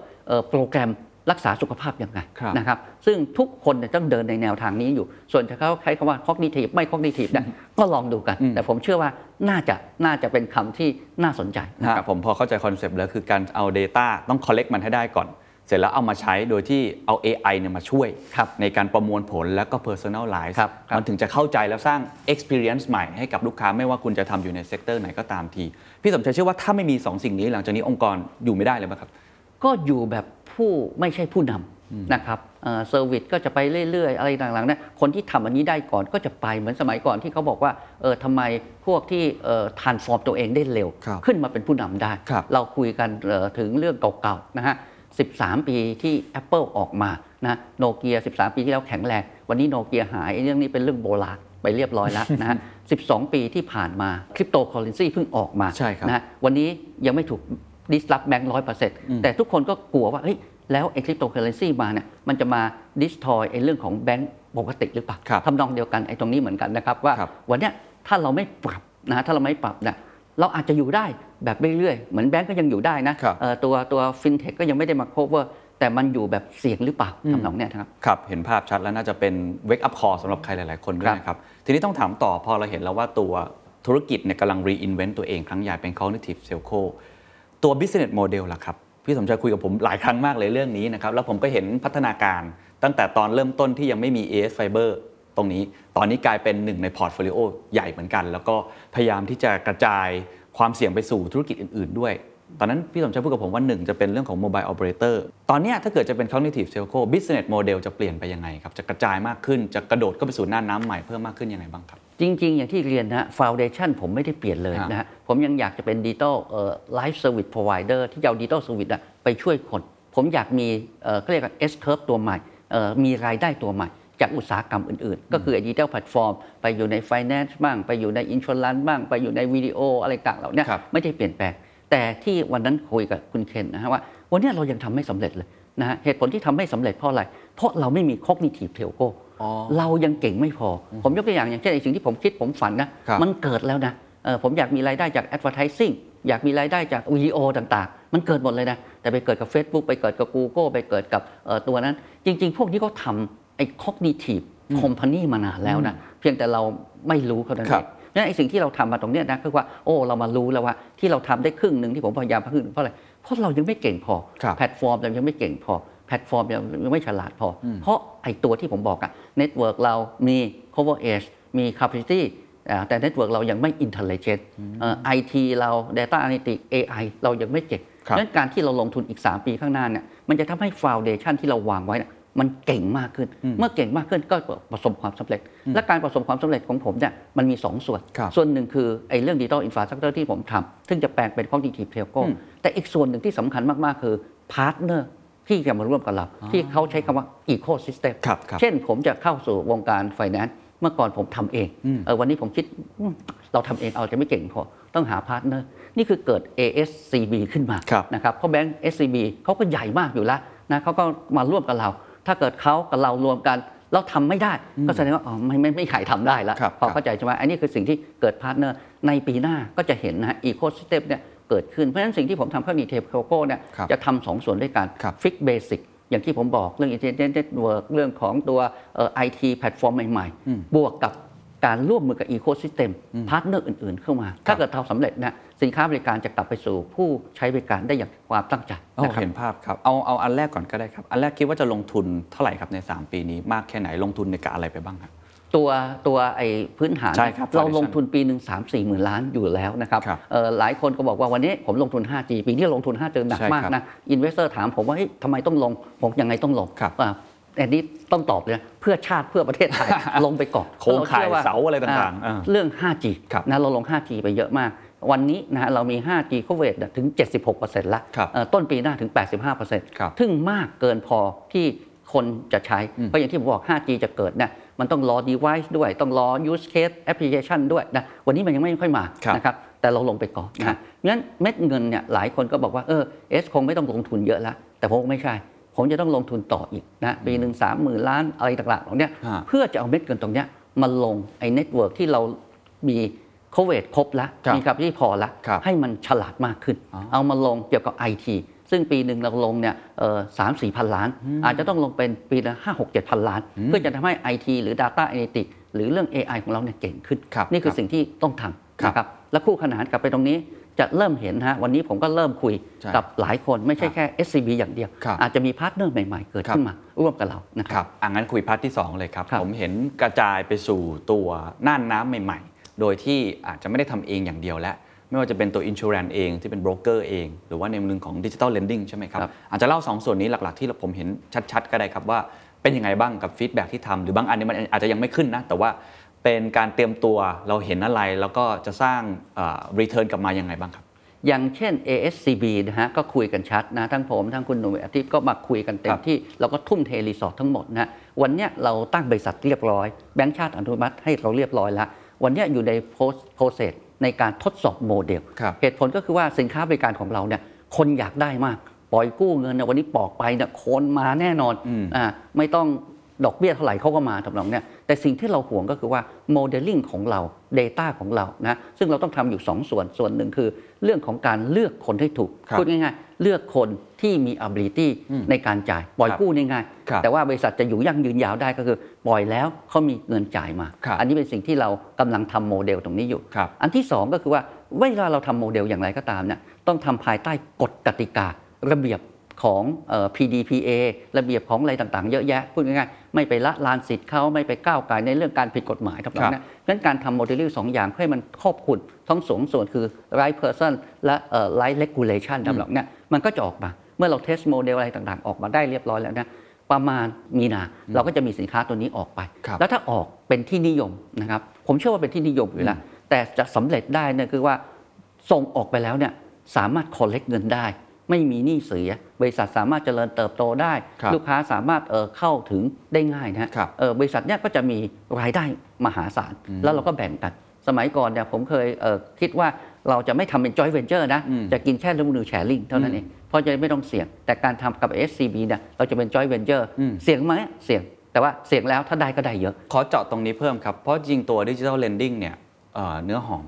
B: โปรแกรมรักษาสุขภาพยังไง
A: ครับ
B: นะครับซึ่งทุกคนเนี่ยต้องเดินในแนวทางนี้อยู่ ส่วนถ้าเขาใช้คำว่า cognitive ไม่ cognitive เนี่ยก็ลองดูกัน
A: อืม
B: แต่ผมเชื่อว่าน่าจะน่าจะเป็นคำที่น่าสนใจนะครับ
A: นะ
B: ครั
A: รับบผมพอเข้าใจ concept แล้วคือการเอา Data ต้อง collect มันให้ได้ก่อน เสร็จแล้วเอามาใช้โดยที่เอา AI เนี่ยมาช่วย
B: ครับ
A: ในการประมวลผลแล้วก็ personalize
B: ครับครับ
A: มันถึงจะเข้าใจแล้วสร้าง experience ใหม่ให้กับลูกค้าไม่ว่าคุณจะทำอยู่ใน sector ไหนก็ตามที พี่สมชัยเชื่อว่าถ้าไม่มี 2 สิ่งนี้หลังจากนี้องค์กรอยู่ไม่ได้เลยไหมครับ
B: ก็อยู่แบบผู้ไม่ใช่ผู้นำนะครับ service ก็จะไปเรื่อยๆ อะไรต่างๆเนี่ยคนที่ทำอันนี้ได้ก่อนก็จะไปเหมือนสมัยก่อนที่เขาบอกว่าเออทำไมพวกที่เอ่อ transform ตัวเองได้เร็ว
A: ครับ
B: ขึ้นมาเป็นผู้นำได้
A: ครับ
B: เราคุยกันเอ่อถึงเรื่องเก่าๆนะฮะ 13 ปีที่ Apple ออกมานะโนเกีย13 ปีที่แล้วแข็งแรง วันนี้โนเกียหายไอ้เรื่องนี้เป็นเรื่องโบราณไปเรียบร้อยแล้วนะฮะ12 ปีที่ผ่านมาคริปโตเคอเรนซีเพิ่งออกมา
A: ใช่ครับ
B: นะฮะวันนี้ยังไม่ถูก disrupt แบงก์ร้อยเปอร์เซ็นต์แต่ทุกคนก็กลัวว่าเฮ้ยแล้วไอ้คริปโตเคอเรนซีมาเนี่ยมันจะมา destroy ไอ้เรื่องของแบงก์ปกติหรือเปล่า
A: ครับ
B: ทำนองเดียวกันไอ้ตรงนี้เหมือนกันนะครับว่า
A: ครับ
B: วันเนี้ยถ้าเราไม่ปรับนะฮะถ้าเราไม่ปรับเนี่ย เราอาจจะอยู่ได้แบบเรื่อยๆ เหมือนแบงก์ก็ยังอยู่ได้นะครับเอ่อตัวตัวฟินเทคก็ยังไม่ได้มา cover แต่มันอยู่แบบเสี่ยงหรือเปล่าทำนองเนี้ยนะครับ
A: ครับเห็นภาพชัดแล้วน่าจะเป็น wake up call สำหรับใครหลายๆ คนด้วยนะครับ ทีนี้ต้องถามต่อพอเราเห็นแล้วว่าตัวธุรกิจเนี่ยกำลัง reinvent ตัวเองครั้งใหญ่เป็น cognitive telco ตัว business model ล่ะครับ พี่สมชายคุยกับผมหลายครั้งมากเลยเรื่องนี้นะครับ แล้วผมก็เห็นพัฒนาการตั้งแต่ตอนเริ่มต้นที่ยังไม่มี AIS Fibre ตรงนี้ ตอนนี้กลายเป็นหนึ่งใน portfolio ใหญ่เหมือนกัน แล้วก็พยายามที่จะกระจายความเสี่ยงไปสู่ธุรกิจอื่น ๆ ด้วย ตอนนั้นพี่สมชัยพูดกับผมว่าหนึ่งจะเป็นเรื่องของ mobile operator ตอนเนี้ยถ้าเกิดจะเป็น cognitive telco business model จะเปลี่ยนไปยังไงครับ จะกระจายมากขึ้น จะกระโดดเข้าไปสู่น่านน้ำใหม่เพิ่มมากขึ้นยังไงบ้างครับ
B: จริง ๆ อย่างที่เรียนนะ foundation ผมไม่ได้เปลี่ยนเลย
A: ครับ
B: นะฮะผมยังอยากจะเป็นดิจิ t a ลไลฟ์เซอร์วิสพรอไวเดอร์ที่จะเอาดิจิ t a ลเซอร์วิสไปช่วยคน ผมอยากมีเอ่อเขาเรียกว่า S curve ตัวใหม่เอ่อมีรายได้ตัวใหม่ จากอุตสาหกรรมอื่น ๆ ก็คือดิจิ t a ลแพลตฟอร์มไปอยู่ใน Finance บ้าง ไปอยู่ใน Insurance บ้าง ไปอยู่ในวิดีโออะไรต่างเหล่าเนี้ย
A: ครับ
B: ไม่ได้เปลี่ยนแปลง แต่ที่วันนั้นคุยกับคุณเคนนะฮะว่า วันเนี้ยเรายังทำไม่สำเร็จเลยนะฮะเหตุผลที่ทำไม่สำเร็จเพราะอะไร เพราะเราไม่มี cognitive telco
A: อ๋อ
B: เรายังเก่งไม่พอ ผมยกตัวอย่างอย่างเช่นไอ้สิ่งที่ผมคิดผมฝันนะ
A: ครับ
B: มันเกิดแล้วนะเออผมอยากมีรายได้จาก advertising อยากมีรายได้จากวิดีโอต่างๆ มันเกิดหมดเลยนะ แต่ไปเกิดกับ Facebook ไปเกิดกับ Google ไปเกิดกับเอ่อตัวนั้น จริง ๆ พวกนี้ก็ทำ ไอ้ cognitive company มานานแล้วนะ เพียงแต่เราไม่รู้เท่านั้น
A: ครั
B: เอบงนั่นไอ้สิ่งที่เราทำมาตรงเนี้ยนะคือว่าโอ้เรามารู้แล้วว่าที่เราทำได้ครึ่งหนึ่งที่ผมพยายามครึ่งหนึ่งเพราะอะไรเพราะเรายังไม่เก่งพอ
A: ครับ
B: แพลตฟอร์มเรายังไม่เก่งพอแพลตฟอร์มเรายังไม่ฉลาดพออเพราะไอ้ตัวที่ผมบอกอะnetwork เรามี coverage มี capacity อ่าแต่ network เรายังไม่ intelligent IT เรา data analytics AI เรายังไม่เก่ง
A: ครับ
B: ดังนั้นการที่เราลงทุนอีก 3 ปีข้างหน้าเนี่ยมันจะทำให้ foundation ที่เราวางไว้เนี่ย มันเก่งมากขึ้น เมื่อเก่งมากขึ้นก็ประสบความสำเร็จ และการประสบความสำเร็จของผมเนี่ยมันมี 2 ส่วน
A: ครับ
B: ส่วนหนึ่งคือไอ้เรื่อง digital infrastructure ที่ผมทำซึ่งจะแปลงเป็น cognitive telco
A: อืม
B: แต่อีกส่วนหนึ่งที่สำคัญมาก ๆ คือ partner ที่จะมาร่วมกับเรา ที่เขาใช้คำว่า ecosystem
A: ครับครับ
B: เช่นผมจะเข้าสู่วงการ finance เมื่อก่อนผมทำเอง
A: อืม
B: เออวันนี้ผมคิดอืมเราทำเองเอาจะไม่เก่งพอต้องหา partner นี่คือเกิด AISCB ขึ้นมา
A: ครับ
B: นะครับเพราะแบงก์ SCB เขาก็ใหญ่มากอยู่แล้วนะเขาก็มาร่วมกับเรา ถ้าเกิดเขากับเรารวมกัน เราทำไม่ได้ ก็แสดงว่าอ๋อไม่ไม่ไม่มีใครทำได้แล้ว
A: ครับ
B: พอ
A: ครับ
B: เข้าใจใช่ไหมอันนี้คือสิ่งที่เกิด partner ในปีหน้าก็จะเห็นนะ ecosystem เนี่ยเกิดขึ้น เพราะฉะนั้นสิ่งที่ผมทำ Cognitive Telco เนี่ย
A: ครับ
B: จะทำสองส่วนด้วยกัน
A: ครับ
B: fix basic อย่างที่ผมบอกเรื่อง Intelligent Network เรื่องของตัว IT platform ใหม่
A: อืม
B: ๆบวกกับ การร่วมมือกับ ecosystem partner อื่น ๆ เข้ามา ถ้าเกิดทำสำเร็จนะสินค้าบริการจะกลับไปสู่ผู้ใช้บริการได้อย่างความตั้งใจ
A: โอ้
B: นะครับ
A: เห็นภาพครับ เอาเอาอันแรกก่อนก็ได้ครับ อันแรกคิดว่าจะลงทุนเท่าไหร่ครับใน 3 ปีนี้มากแค่ไหนลงทุนในกับอะไรไปบ้างครับ
B: ตัวตัวไอ้พื้นฐาน
A: ใช่ครับ
B: เรา
A: foundation
B: ลงทุนปีหนึ่งสามสี่หมื่นล้านอยู่แล้วนะครับ
A: ครับ
B: เอ่อหลายคนก็บอกว่าวันนี้ผมลงทุน 5G ปีนี้ลงทุน 5G หนัก
A: ใช่
B: มาก
A: ครับ
B: นะ investor ถามผมว่าเฮ้ยทำไมต้องลงผมยังไงต้องลง
A: ครับ
B: ว่าอันนี้ต้องตอบเลยนะเพื่อชาติเพื่อประเทศไทยลงไปก่อน
A: โครงข่าย
B: พะชื่ว่
A: เสาอะไรต่างๆ
B: อ่
A: อ่า
B: เรื่อง 5G
A: ครับ
B: นะเราลง 5G ไปเยอะมาก วันนี้นะฮะเรามี 5G coverage เนี่ยถึง 76%ละ
A: ครับ
B: เอ่อต้นปีหน้าถึง
A: ครับ
B: 85%ซึ่งมากเกินพอที่คนจะใช้ เพราะอย่างที่ผมบอก 5G จะเกิดเนี่ยมันต้องรอ device ด้วย ต้องรอ use case application ด้วยนะวันนี้มันยังไม่ค่อยมา
A: ครับ
B: นะครับแต่เราลงไปก่อน
A: ครั
B: นะ
A: บ
B: งั้นเม็ดเงินเนี่ยหลายคนก็บอกว่า AIS คงไม่ต้องลงทุนเยอะแล้วแต่ผมไม่ใช่ ผมจะต้องลงทุนต่ออีกนะปีหนึ่งสามหมื่นล้านอะไรต่างๆเหล่าเนี้ย
A: ฮะ
B: เพื่อจะเอาเม็ดเงินตรงเนี้ยมาลงไอ้ network ที่เรามี coverage ครบแล้ว
A: ครับ
B: มีครับที่พอแล้ว
A: ครับ
B: ให้มันฉลาดมากขึ้น
A: อ๋อ
B: เอามาลงเกี่ยวกับ IT ซึ่งปีหนึ่งเราลงเนี่ยสามสี่พันล้าน อาจจะต้องลงเป็นปีละห้าหกเจ็ดพันล้าน เพื่อจะทำให้ IT หรือ Data Analytics หรือเรื่อง AI ของเราเนี่ยเก่งขึ้น
A: ครับ
B: นี่คือ
A: ครับ
B: สิ่งที่ต้องทำ
A: ครับ
B: นะครับและคู่ขนานกลับไปตรงนี้ จะเริ่มเห็นฮะวันนี้ผมก็เริ่มคุย
A: ใช่
B: กับหลายคนไม่ใช่
A: ครับ
B: แค่ SCB อย่างเดียว
A: ครับ
B: อาจจะมี partner ใหม่ๆ เกิด
A: ครับ
B: ขึ้นมา ร่วมกับเรานะค
A: ครับรับอะงั้นคุย part ที่ 2 เลยครับ
B: ครับ
A: ผมเห็นกระจายไปสู่ตัวน่านน้ำใหม่ ๆ โดยที่อาจจะไม่ได้ทำเองอย่างเดียวแล้ว ไม่ว่าจะเป็นตัว insurance เองที่เป็นโบรกเกอร์เอง หรือว่าในมุมของ digital lending ใช่ไหมครับ
B: ครับ
A: อาจจะเล่า 2 ส่วนนี้หลักๆ ที่ผมเห็นชัดๆ ก็ได้ครับว่าเป็นยังไงบ้างกับ feedback ที่ทำหรือบางอันเนี้ยมันอาจจะยังไม่ขึ้นนะแต่ว่า เป็นการเตรียมตัวเราเห็นอะไร แล้วก็จะสร้างเอ่อ return กลับมายังไงบ้างครับ
B: อย่างเช่น AISCB นะฮะก็คุยกันชัดนะทั้งผม ทั้งคุณหนุ่มอาทิตย์ก็มาคุยกันเต็ม
A: ครับ
B: ที่เราก็ทุ่มเท resource ทั้งหมดนะฮะวันเนี้ยเราตั้งบริษัทเรียบร้อยแบงก์ชาติอนุมัติให้เราเรียบร้อยแล้ววันเนี้ยอยู่ใน process ในการทดสอบโมเดล
A: ครับ
B: เหตุผลก็คือว่าสินค้าบริการของเราเนี่ยคนอยากได้มาก ปล่อยกู้เงินนะวันนี้ออกไปเนี่ยคนมาแน่นอน
A: อืม
B: อ่าไม่ต้อง ดอกเบี้ยเท่าไหร่เขาก็มาทำนองเนี่ยแต่สิ่งที่เราห่วงก็คือว่าโมเดลลิ่งของเรา Data ของเรานะซึ่งเราต้องทำอยู่ 2 ส่วนส่วนหนึ่งคือ เรื่องของการเลือกคนให้ถูก
A: ครับ
B: พูดง่ายๆ เลือกคนที่มี ability ในการจ่าย ปล่อย
A: ครับ
B: กู้ง่าย
A: ครับ
B: ๆแต่ว่าบริษัทจะอยู่ยั่งยืนยาวได้ก็คือ ปล่อยแล้วเขามีเงินจ่ายมา
A: ครับ
B: อันนี้เป็นสิ่งที่เรากำลังทำโมเดลตรงนี้อยู่
A: ครับ
B: อันที่สองก็คือว่าเวลาเราทำโมเดลอย่างไรก็ตามเนี่ยต้องทำภายใต้กฎกติการะเบียบ ของเอ่อ PDPA ระเบียบของอะไรต่างๆ เยอะแยะพูดง่ายๆ ไม่ไปละรานสิทธิ์เขาไม่ไปก้าวก่ายในเรื่องการผิดกฎหมายทั้งหมด
A: ครับ
B: นะเพราะฉะนั้นการทำโมเดลลิ่งสองอย่างเพื่อให้มันครอบคลุมทั้งสองส่วนคือ right person และเอ่อ right regulation ทั้งหมดเนี่ยมันก็จะออกมา เมื่อเราเทสโมเดลอะไรต่างๆ ออกมาได้เรียบร้อยแล้วนะประมาณมีนาเราก็จะมีสินค้าตัวนี้ออกไป
A: ครับ
B: แล้วถ้าออกเป็นที่นิยมนะครับผมเชื่อว่าเป็นที่นิยมอยู่แล้วแต่จะสำเร็จได้เนี่ยคือว่าส่งออกไปแล้วเนี่ยสามารถ collect เงินได้ ไม่มีหนี้เสีย บริษัทสามารถเจริญเติบโตได้
A: ครับ
B: ลูกค้าสามารถเอ่อเข้าถึงได้ง่ายนะฮะ
A: ครับ
B: เอ่อบริษัทเนี่ยก็จะมีรายได้มหาศาลแล้วเราก็แบ่งกัน สมัยก่อนเนี่ยผมเคยเอ่อคิดว่าเราจะไม่ทำเป็น joint venture นะ
A: อืม
B: จะกินแค่ revenue sharing เท่านั้นเองเพราะจะไม่ต้องเสี่ยง แต่การทำกับ SCB เนี่ยเราจะเป็น joint venture
A: อืม
B: เสี่ยงไหมเสี่ยง แต่ว่าเสี่ยงแล้วถ้าได้ก็ได้เยอะ
A: ขอเจาะตรงนี้เพิ่มครับ เพราะจริงตัว Digital Lending เนี่ยเอ่อเนื้อหอม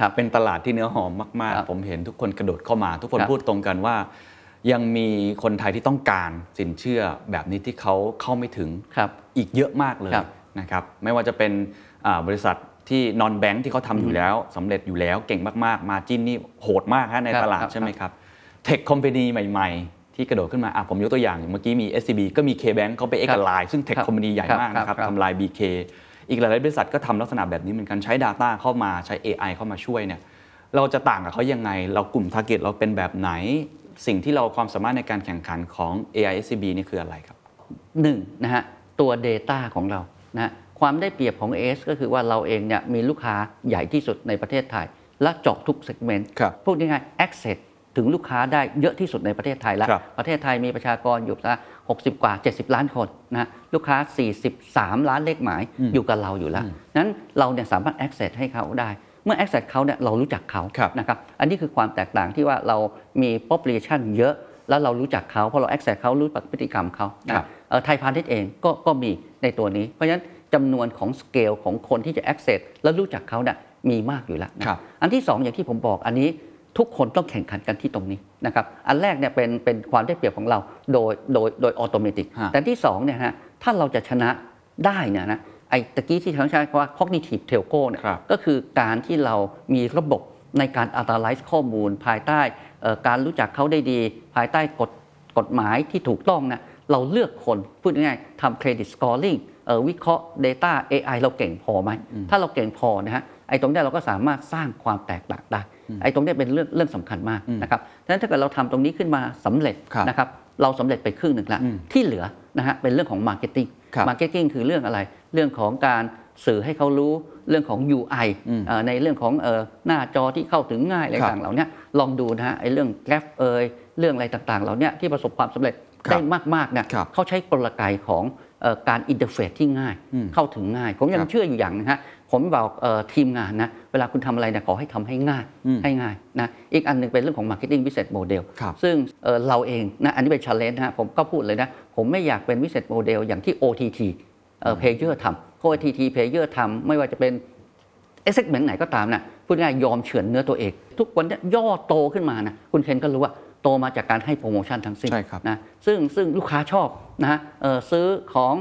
B: ครับ
A: เป็นตลาดที่เนื้อหอมมาก
B: ครับ
A: ๆ ผมเห็นทุกคนกระโดดเข้ามา ทุกคน
B: ครับ
A: พูดตรงกันว่า ยังมีคนไทยที่ต้องการสินเชื่อแบบนี้ที่เขาเข้าไม่ถึง
B: ครับ
A: อีกเยอะมากเลย
B: ครับ
A: นะครับไม่ว่าจะเป็นอ่าบริษัทที่นอนแบงค์ที่เขาทำอยู่แล้วสำเร็จอยู่แล้วเก่งมากๆ มาจิ้นนี่โหดมากฮะใน
B: ครับ
A: ตลาด
B: ครับ
A: ใช่ไหมครับเทคคอมพานีใหม่ ๆ ที่กระโดดขึ้นมาอะผมยกตัวอย่างอย่างเมื่อกี้มี SCB ก็มี KBank เขาไปเอก
B: ครับ
A: ไลน์ซึ่งเทค
B: ครับ
A: คอมพานีใหญ่มากนะครับ
B: ครับ
A: ทำลาย BK อีกหลายๆบริษัทก็ทำลักษณะแบบนี้เหมือนกันใช้ Data เข้ามาใช้ AI เข้ามาช่วยเนี่ยเราจะต่างกับเขายังไง เรากลุ่ม t a r g e t เราเป็นแบบไหน สิ่งที่เราความสามารถในการแข่งขันของ AI SCB นี่คืออะไรครับ
B: หนึ่งนะฮะตัว Data ของเรานะฮะความได้เปรียบของ AS ก็คือว่าเราเองเนี่ยมีลูกค้าใหญ่ที่สุดในประเทศไทย และเจาะทุก segment
A: ครับ
B: พูดง่ายๆ access ถึงลูกค้าได้เยอะที่สุดในประเทศไทยแล้ว
A: ครับ
B: ประเทศไทยมีประชากรอยู่ละ 60 กว่า 70 ล้านคนนะลูกค้า 43 ล้านเลขหมายอยู่กับเราอยู่แล้วนั้นเราเนี่ยสามารถ access ให้เขาได้ เมื่อ access เขาเนี่ยเรารู้จักเขา
A: ครับ
B: นะครับ อันนี้คือความแตกต่างที่ว่าเรามี population เยอะ แล้วเรารู้จักเขาเพราะเรา access เขารู้พฤติกรรมเขานะครับเอ่อไทยพาณิชย์เองก็ก็มีในตัวนี้ เพราะฉะนั้นจำนวนของสเกลของคนที่จะ access แล้วรู้จักเขาเนี่ยมีมากอยู่แล้วนะครับอันที่สองอย่างที่ผมบอกอันนี้ ทุกคนต้องแข่งขันกันที่ตรงนี้นะครับอันแรกเนี่ยเป็นเป็นความได้เปรียบของเราโดยโดยโดยออโตเมติก
A: ฮะ
B: แต่ที่สองเนี่ยฮะถ้าเราจะชนะได้เนี่ยนะไอ้ตะกี้ที่เขาใช้คำว่า cognitive telco เนี่ย
A: ครับ
B: ก็คือการที่เรามีระบบในการ analyze ข้อมูล ภายใต้เอ่อการรู้จักเขาได้ดี ภายใต้กฎกฎหมายที่ถูกต้องนะเราเลือกคนพูดง่ายๆทำ credit scoring เอ่อวิเคราะห์ Data AI เราเก่งพอไหม ถ้าเราเก่งพอนะฮะไอ้ตรงเนี้ยเราก็สามารถสร้างความแตกต่างได้ ไอ้ตรงเนี้ยเป็นเรื่องเรื่องสำคัญมากนะครับดังนั้นถ้าเกิดเราทำตรงนี้ขึ้นมาสำเร็จ
A: ครับ
B: นะครับเราสำเร็จไปครึ่งหนึ่งแล้ว
A: อืม
B: ที่เหลือนะฮะเป็นเรื่องของ marketing
A: ครับ
B: marketing คือเรื่องอะไร เรื่องของการสื่อให้เขารู้เรื่องของ UI
A: อืม
B: เอ่อในเรื่องของเอ่อหน้าจอที่เข้าถึงง่ายอะไร
A: ครับ
B: ต่างๆเหล่าเนี้ยลองดูนะฮะไอ้เรื่อง Grab เอยเรื่องอะไรต่างๆเหล่าเนี้ยที่ประสบความสำเร็จ
A: ครับ
B: ได้มากๆเนี่ย
A: ครับ
B: เขาใช้กลไกของเอ่อการ interface ที่ง่าย
A: อืม
B: เข้าถึงง่าย ผมยังค
A: รับ
B: เชื่ออยู่อย่างนะฮะ ผมบอกเอ่อทีมงานนะเวลาคุณทำอะไรเนี่ยขอให้ทำให้ง่าย
A: อืม
B: ให้ง่ายนะอีกอันหนึ่งเป็นเรื่องของ Marketing Business Model
A: ครับ
B: ซึ่งเอ่อเราเองนะอันนี้เป็น challenge นะฮะผมก็พูดเลยนะ ผมไม่อยากเป็น business model อย่างที่ OTT เอ่อ player ทำ OTT player ทำไม่ว่าจะเป็น segment ไหนก็ตามนะพูดง่ายๆยอมเฉือนเนื้อตัวเอง ทุกวันเนี้ย่อโตขึ้นมานะคุณเคนก็รู้ว่าโตมาจากการให้โปรโมชั่นทั้งสิ้น
A: ใช่ครับ
B: นะซึ่งซึ่งลูกค้าชอบนะฮะเอ่อซื้อของ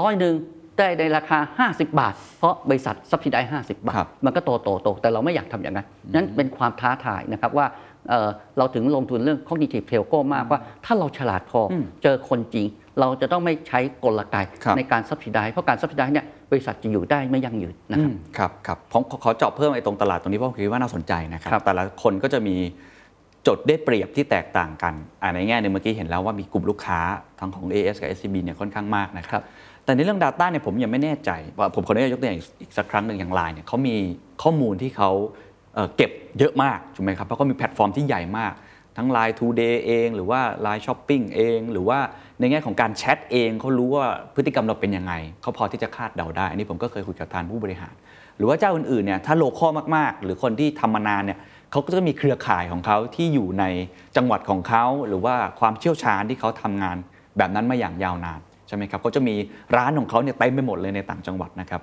B: ร้อยหนึ่ง ได้ในราคา 50 บาท เพราะบริษัทซับซิได้50 บาท
A: ครับ
B: มันก็โตโตโตแต่เราไม่อยากทำอย่างนั้นนั้นเป็นความท้าทายนะครับว่าเอ่อเราถึงลงทุนเรื่อง cognitive telco มากว่า ถ้าเราฉลาดพออเจอคนจริง เราจะต้องไม่ใช้กลไก
A: ครับ
B: ในการซับซิได้เพราะการซับซิได้เนี่ยบริษัทจะอยู่ได้ไม่ยั่งยืนนะครับ
A: อืมครับครับผมขอขอเจาะเพิ่มไอ้ตรงตลาดตรงนี้เพราะผมคิดว่าน่าสนใจนะครับ
B: ครับ
A: แต่ละคนก็จะมีจดได้เปรียบที่แตกต่างกันอ่าในแง่หนึงเมื่อกี้เห็นแล้วว่ามีกลุ่มลูกค้าทั้งของ AS กับ SCB เนี่ยค่อนข้างมากนะครับ แต่ในเรื่อง Data เนี่ยผมยังไม่แน่ใจว่าผมขออนุญาตยกตัวอย่างอีกสักครั้งหนึ่งอย่างไลน์เนี่ยเขามีข้อมูลที่เขาเก็บเยอะมากถูกไหมครับเพราะเขามีแพลตฟอร์มที่ใหญ่มาก ทั้ง Line Today เอง หรือว่า Line Shopping เอง หรือว่าในแง่ของการแชทเองเขารู้ว่าพฤติกรรมเราเป็นยังไงเขาพอที่จะคาดเดาได้ อันนี้ผมก็เคยคุยกับท่านผู้บริหาร หรือว่าเจ้าอื่นๆเนี่ยถ้า local มากๆ หรือคนที่ทำมานานเนี่ยเขาก็จะมีเครือข่ายของเขาที่อยู่ในจังหวัดของเขาหรือว่าความเชี่ยวชาญที่เขาทำงานแบบนั้นมาอย่างยาวนาน ใช่ไหมครับเขาจะมีร้านของเขาเนี่ยเต็มไปหมดเลยในต่างจังหวัดนะครับ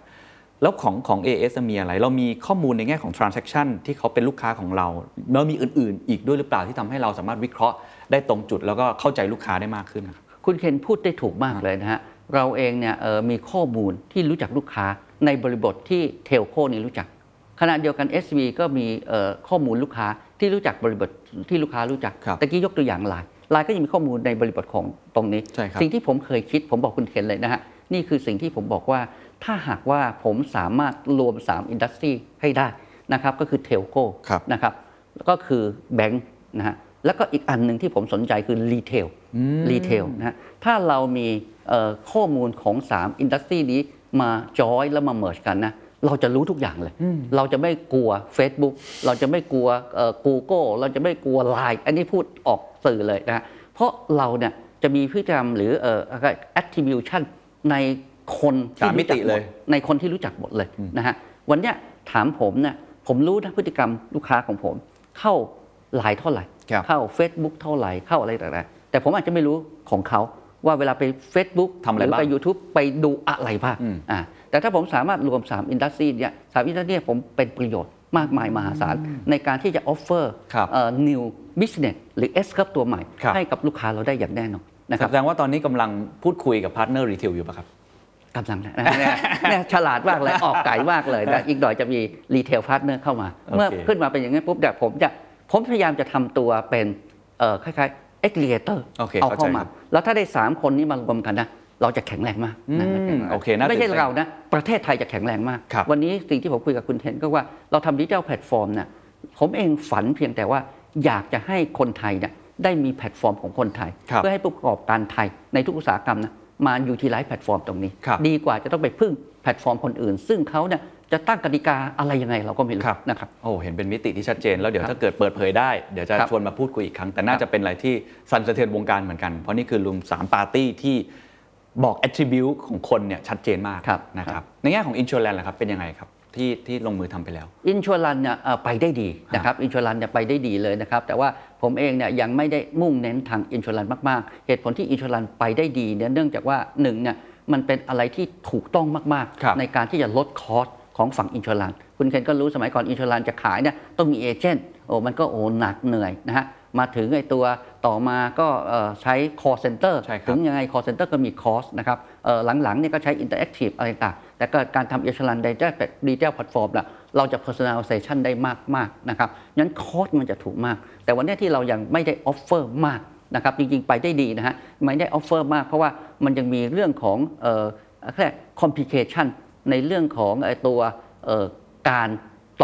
A: แล้วของของ AS มีอะไร เรามีข้อมูลในแง่ของ transaction ที่เขาเป็นลูกค้าของเราแล้วมีอื่น ๆ อีกด้วยหรือเปล่าที่ทำให้เราสามารถวิเคราะห์ได้ตรงจุด แล้วก็เข้าใจลูกค้าได้มากขึ้นนะครับ
B: คุณเคนพูดได้ถูกมากเลยนะฮะเราเองเนี่ยเอ่อมีข้อมูลที่รู้จักลูกค้าในบริบทที่เทลโคนี่รู้จัก ขณะเดียวกัน SB ก็มีเอ่อข้อมูลลูกค้าที่รู้จักบริบทที่ลูกค้ารู้จัก
A: ครับ
B: ตะกี้ยกตัวอย่าง LINE LINE ก็ยังมีข้อมูลในบริบทของตรงนี้
A: ใช่ครับ
B: สิ่งที่ผมเคยคิดผมบอกคุณเคนเลยนะฮะ นี่คือสิ่งที่ผมบอกว่า ถ้าหากว่าผมสามารถรวม 3 industry ให้ได้นะครับก็คือ telco ค
A: รับ
B: นะครับแล้วก็คือแบงค์นะฮะแล้วก็อีกอันหนึ่งที่ผมสนใจคือ retail retail นะฮะถ้าเรามีเอ่อข้อมูลของ 3 industry นี้มาจอยแล้วมา merge กันนะเราจะรู้ทุกอย่างเลย เราจะไม่กลัว Facebook เราจะไม่กลัวเอ่อ Google เราจะไม่กลัว Line อันนี้พูดออก สื่อเลยนะฮะเพราะเราเนี่ยจะมีพฤติกรรมหรือเอ่อ attribution ในคนที่
A: สามมิติ
B: รู้จักห
A: เลย
B: ในคนที่รู้จักหมดเลยนะฮะวันเนี้ยถามผมเนี่ยผมรู้นะพฤติกรรมลูกค้าของผม เข้าไลน์เท่าไหร่
A: ครับ
B: เข้า Facebook เท่าไหร่เข้าอะไรต่างๆแต่ผมอาจจะไม่รู้ของเขาว่าเวลาไป Facebook
A: ทำอะไร
B: หรือ
A: บ้าง
B: ไป YouTube ไปดูอะไรบ้าง
A: อืม
B: อ่าแต่ถ้าผมสามารถรวม3 industry เนี่ยสาม industry ผมเป็นประโยชน์ มากมายมหาศาล ในการที่จะ offer
A: ครับ
B: เอ่อ new business หรือ S-curve ตัวใหม่
A: ครับ
B: ให้กับลูกค้าเราได้อย่างแน่นอนนะครับ
A: แสดงว่าตอนนี้กำลังพูดคุยกับ partner retail อยู่ป่ะครับ
B: กำลังนะเนี่ยเนี่ยฉลาดมากเลยออกไก่มากเลยนะอีกหน่อยจะมี retail partner เข้ามา
A: โอเค
B: เมื่อขึ้นมาเป็นอย่างนี้ปุ๊บเดี๋ยวผมจะผมพยายามจะทำตัวเป็นเอ่อคล้ายๆ aggregator
A: โอเค
B: เอา
A: เข้าใจ
B: เข้ามา
A: ครับ
B: แล้วถ้าได้ 3 คนนี้มารวมกันนะ เราจะแข็งแรงมากนะ
A: อืม
B: แข็งแรง
A: โอเคน่า
B: ไม่ใช่
A: ตื่นเต้น
B: เรานะประเทศไทยจะแข็งแรงมาก
A: ครับ
B: วันนี้สิ่งที่ผมคุยกับคุณเคนก็ว่าเราทำ digital platform เนี่ยผมเองฝันเพียงแต่ว่าอยากจะให้คนไทยเนี่ยได้มีแพลตฟอร์มของคนไทย
A: ครับ
B: เพื่อให้ผู้ประกอบการไทยในทุกอุตสาหกรรมนะมา utilize แพลตฟอร์มตรงนี้
A: ครับ
B: ดีกว่าจะต้องไปพึ่งแพลตฟอร์มคนอื่น ซึ่งเขาเนี่ยจะตั้งกติกาอะไรยังไงเราก็ไม่รู้
A: ครับ
B: นะครับ
A: โอ้เห็นเป็นมิติที่ชัดเจน แล้วเดี๋ยว
B: ครับ
A: ถ้าเกิดเปิดเผยได้ เดี๋ยวจะ
B: ครับ
A: ชวนมาพูดคุยอีกครั้ง แต่น่า
B: ครับ
A: จะเป็นอะไรที่สั่นสะเทือนวงการเหมือนกัน เพราะนี่คือรวม3ปาร์ตี้ที่ บอก attribute ของคนเนี่ยชัดเจนมาก
B: ครับ
A: นะครับในแง่ของ insurance ล่ะครับเป็นยังไงครับที่ที่ลงมือทำไปแล้ว
B: insurance เนี่ยเอ่อไปได้ดีนะครับ inช r รันเนี่ยไปได้ดีเลยนะครับ แต่ว่าผมเองเนี่ยยังไม่ได้มุ่งเน้นทางอินช r รันมากๆ เหตุผลที่อินช r รันไปได้ดีเนี่ยเนื่องจากว่าหนึ่งเนี่ยมันเป็นอะไรที่ถูกต้องมาก
A: ครับ
B: ๆ ในการที่จะลดคอสของฝั่งอินช r รันคุณเคนก็รู้สมัยก่อนอินช r รันจะขายเนี่ยต้องมี agent โอ้มันก็โอ้หนักเหนื่อยนะฮะ มาถึงไอ้ตัวต่อมาก็เอ่อใช้ call center
A: ใช่ครับ
B: ถึงยังไง call center ก็มี cost นะครับเอ่อหลังๆเนี่ยก็ใช้ interactive อะไรต่างๆแต่ก็การทำ insurance ใน digital platform น่ะเราจะ personalization ได้มากมากๆนะครับงั้น cost มันจะถูกมาก แต่วันเนี้ยที่เรายังไม่ได้ offer มากนะครับจริงๆ ไปได้ดีนะฮะไม่ได้ offer มากเพราะว่ามันยังมีเรื่องของเอ่อแค่ complication ในเรื่องของไอ้ตัวเอ่อการ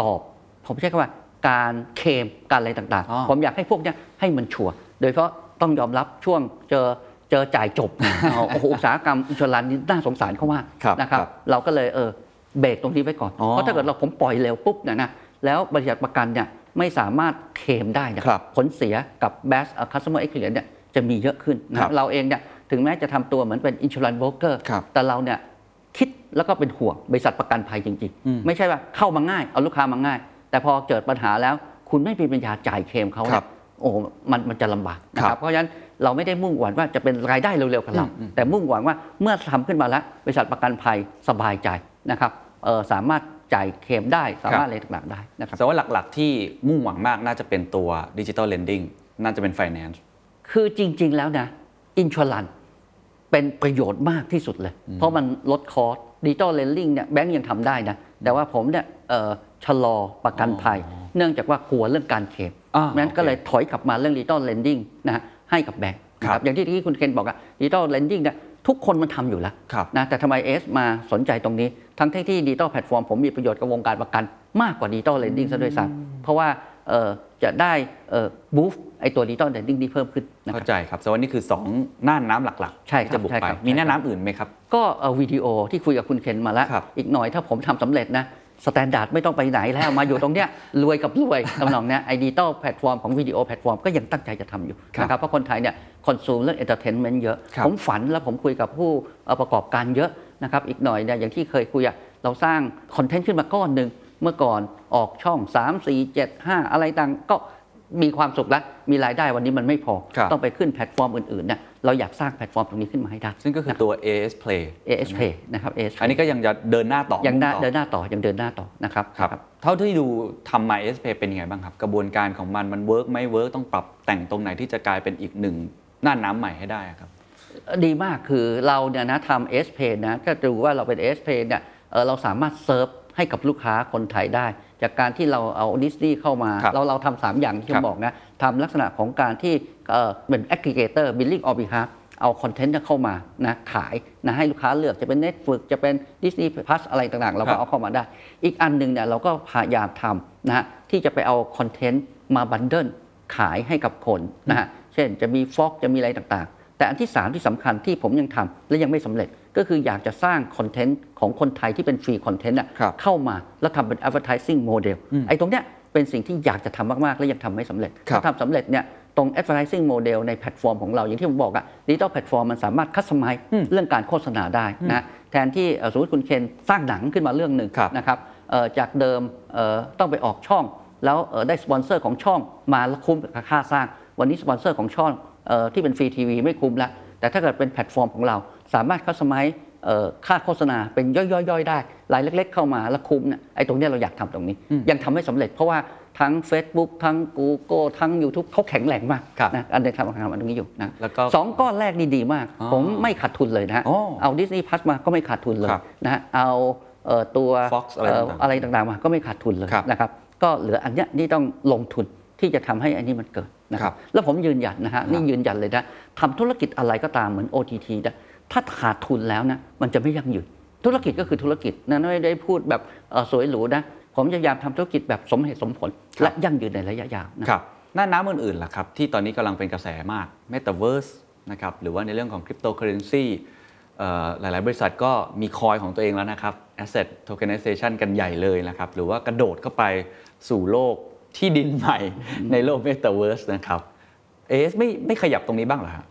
B: ตอบ ผมใช้คำว่า การเคลมการอะไรต่าง
A: อ๋อ
B: ๆผมอยากให้พวกเนี้ยให้มันชัวร์โดยเฉพาะต้องยอมรับช่วงเจอเจอจ่ายจบเอาโอ้โหอุตสาหกรรมอินชลันนี่น่าสงสารเขามาก
A: ครับ
B: นะครับ
A: ครับ
B: เราก็เลยเออเบรกตรงนี้ไว้ก่อน
A: อ๋อ
B: เพราะถ้าเกิดเราผมปล่อยเร็วปุ๊บเนี่ยนะแล้วบริษัทประกันเนี่ยไม่สามารถเคลมได้นะครับผลเสียกับ bad customer experience เนี่ยจะมีเยอะขึ้นนะครับเราเองเนี่ยถึงแม้จะทำตัวเหมือนเป็น insurance broker
A: ครับ
B: แต่เราเนี่ยคิดแล้วก็เป็นห่วงบริษัทประกันภัยจริง
A: อืม
B: ๆไม่ใช่ว่าเข้ามาง่าย เอาลูกค้ามาง่าย แต่พอเกิดปัญหาแล้วคุณไม่มีปัญญาจ่ายเคลมเขา
A: ค
B: เนี่
A: รั
B: ย
A: บ
B: โอ้โหมันมันจะลำบากนะค
A: ครั
B: รับบเพราะฉะนั้นเราไม่ได้มุ่งหวังว่าจะเป็นรายได้เร็วๆกับเรา
A: อืมอืม
B: แต่มุ่งหวังว่าเมื่อทำขึ้นมาแล้วบริษัทประกันภัยสบายใจนะครับเอ่อสามารถจ่ายเคลมได้สามารถอะไรต่างๆได้นะครับ
A: แต่ว่าหลักๆที่มุ่งหวังมากน่าจะเป็นตัวดิจิ t a ลเลนดิ้งน่าจะเป็น Finance
B: คือจริง ๆ แล้วนะอินช r ลันเป็นประโยชน์มากที่สุดเลย เพราะมันลด cost digital lending เนี่ยแบงก์ยังทำได้นะแต่ว่าผมเนี่ยเอ่อ ชะลอประกันภัย เนื่องจากว่ากลัวเรื่องการเคลม
A: อ่า
B: นั้น
A: โอเค
B: ก็เลยถอยกลับมาเรื่อง digital lending นะฮะให้กับแบงก์นะค
A: ครั
B: รั
A: บบ
B: อย่างที่ที่คุณเคนบอกอะ digital lending เนี่ยทุกคนมันทำอยู่แล้ว
A: ครับ
B: นะแต่ทำไม AIS มาสนใจตรงนี้ ทั้งที่ที่ digital platform ผมมีประโยชน์กับวงการประกันมากกว่า digital lending ซะด้วยซ้ำเพราะว่าเอ่อจะได้ boost ไอ้ตัว digital lending ที่เพิ่มขึ้นนะครับ
A: เข้าใจครับแต่ว่านี่คือ2น่านน้ำหลักๆ
B: ใช่ครับ
A: ที่จะบุก
B: ใช่
A: ไป
B: ครับ
A: มี
B: ใช่
A: น่าน
B: ครับ
A: น้ำอื่นไหมครับ
B: ก็เอาวิดีโอที่คุยกับคุณเคนมาแล้ว
A: ครับ
B: อีกหน่อยถ้าผมทำสำเร็จนะ Standard ไม่ต้องไปไหนแล้วมาอยู่ตรงเนี้ยรวยกับรวยทำนองเนี้ยไอ้ digital platform ของ video platform ก็ยังตั้งใจจะทำอยู่
A: ครับ
B: นะครับเพราะคนไทยเนี่ย consume เรื่อง entertainment เยอะ
A: ครับ
B: ผมฝันแล้วผมคุยกับผู้เอ่อประกอบการเยอะนะครับอีกหน่อยเนี่ยอย่างที่เคยคุยอะเราสร้างcontent ขึ้นมาก้อนหนึ่งเมื่อก่อนออกช่อง 3 4 7 5 อะไรต่างก็ มีความสุขแล้วมีรายได้วันนี้มันไม่พอ
A: ครับ
B: ต้องไปขึ้นแพลตฟอร์มอื่นๆเนี่ยเราอยากสร้างแพลตฟอร์มตรงนี้ขึ้นมาให้ได้
A: ซึ่งก็คือตัว AIS Play
B: ASP นะครับ ASP
A: อันนี้ก็ยังจะเดินหน้าต่อ
B: ยังเดิน
A: ต่อ
B: เดินหน้าต่อยังเดินหน้าต่อนะครับ
A: ครับ เท่าที่ดูทำมา AS Play เป็นยังไงบ้างครับ กระบวนการของมันมัน work ไม่ work ต้องปรับแต่งตรงไหนที่จะกลายเป็นอีกหนึ่งน่านน้ำใหม่ให้ได้ครับ
B: ดีมากคือเราเนี่ยนะทำ ASP นะก็ดูว่าเราเป็น ASP เนี่ยเอ่อเราสามารถเซิร์ฟให้กับลูกค้าคนไทยได้ จากการที่เราเอาดิสนีย์เข้ามา
A: ครับ
B: เราเราทำสามอย่างที่ผมบอกครับนะทำลักษณะของการที่เอ่อเป็น aggregator billing on behalf เอา content เข้ามานะขายนะให้ลูกค้าเลือกจะเป็น Netflix จะเป็น Disney Plus อะไรต่างๆ เราก็
A: ครับ
B: เอาเข้ามาได้ อีกอันหนึ่งเนี่ยเราก็พยายามทำนะฮะที่จะไปเอา content มา bundle ขายให้กับคนนะฮะเช่นจะมี Fox จะมีอะไรต่างๆ แต่อันที่ 3 ที่สำคัญที่ผมยังทำและยังไม่สำเร็จ ก็คืออยากจะสร้าง content ของคนไทยที่เป็น free content น่ะ
A: ครับ
B: เข้ามาแล้วทำเป็น advertising model ไอ้ตรงเนี้ยเป็นสิ่งที่อยากจะทำมาก ๆ และยังทำไม่สำเร็จ
A: ครับ
B: ถ้าทำสำเร็จเนี่ยตรง advertising model ในแพลตฟอร์มของเรา อย่างที่ผมบอกอะ digital platform มันสามารถ customize เรื่องการโฆษณาได้นะแทนที่เอ่อสมมติคุณเคนสร้างหนังขึ้นมาเรื่องหนึ่ง
A: ครับ
B: นะครับเอ่อจากเดิมเอ่อต้องไปออกช่อง แล้วเอ่อได้สปอนเซอร์ของช่องมาแล้วคุ้มกับค่าสร้าง วันนี้สปอนเซอร์ของช่องเออที่เป็นฟรีทีวีไม่คุ้มแล้ว แต่ถ้าเกิดเป็นแพลตฟอร์มของเรา สามารถ customize เอ่อค่าโฆษณาเป็นย่อยๆได้รายเล็ก ๆ เข้ามาแล้วคุ้มเนี่ยไอ้ตรงเนี้ยเราอยากทำตรงนี้ ยังทำไม่สำเร็จเพราะว่าทั้ง Facebook ทั้ง Google ทั้ง YouTube เขาแข็งแรงมาก
A: ครับ
B: นะอันเดียวทำทำอันตรงนี้อยู่นะ
A: แล้วก็
B: สองก้อนแรกนี่ดีมาก
A: อ๋อ
B: ผมไม่ขาดทุนเลยนะฮะ
A: อ๋อ
B: เอา Disney Plus มาก็ไม่ขาดทุนเลย
A: ครับ
B: นะฮะเอาเอ่อตัว
A: Fox อะไร
B: เอ่อ
A: ต่างๆ
B: อะไรต่างๆมาก็ไม่ขาดทุนเลย
A: ครับ
B: นะครับก็เหลืออันเนี้ยที่ต้องลงทุนที่จะทำให้อันนี้มันเกิด นะค
A: ครั
B: รับบแล้วผมยืนยันนะฮะนี่ยืนยันเลยนะทำธุรกิจอะไรก็ตามเหมือน OTT นะถ้าขาดทุนแล้วนะมันจะไม่ยั่งยืนธุรกิจก็คือธุรกิจนะไม่ได้พูดแบบเอ่อสวยหรูนะผมพยายามทำธุรกิจแบบสมเหตุสมผล
A: ครับ
B: และยั่งยืนในระยะยาวนะ
A: ครับหน้าน้ำอื่นๆล่ะครับ ที่ตอนนี้กำลังเป็นกระแสมาก Metaverse นะครับหรือว่าในเรื่องของ Cryptocurrency เอ่อหลายๆ บริษัทก็มีคอยของตัวเองแล้วนะครับ Asset Tokenization กันใหญ่เลยนะครับ หรือว่ากระโดดเข้าไปสู่โลก ที่ดินใหม่ในโลก Metaverse นะครับ AIS ไม่ไม่ขยับตรงนี้บ้างเหรอฮะ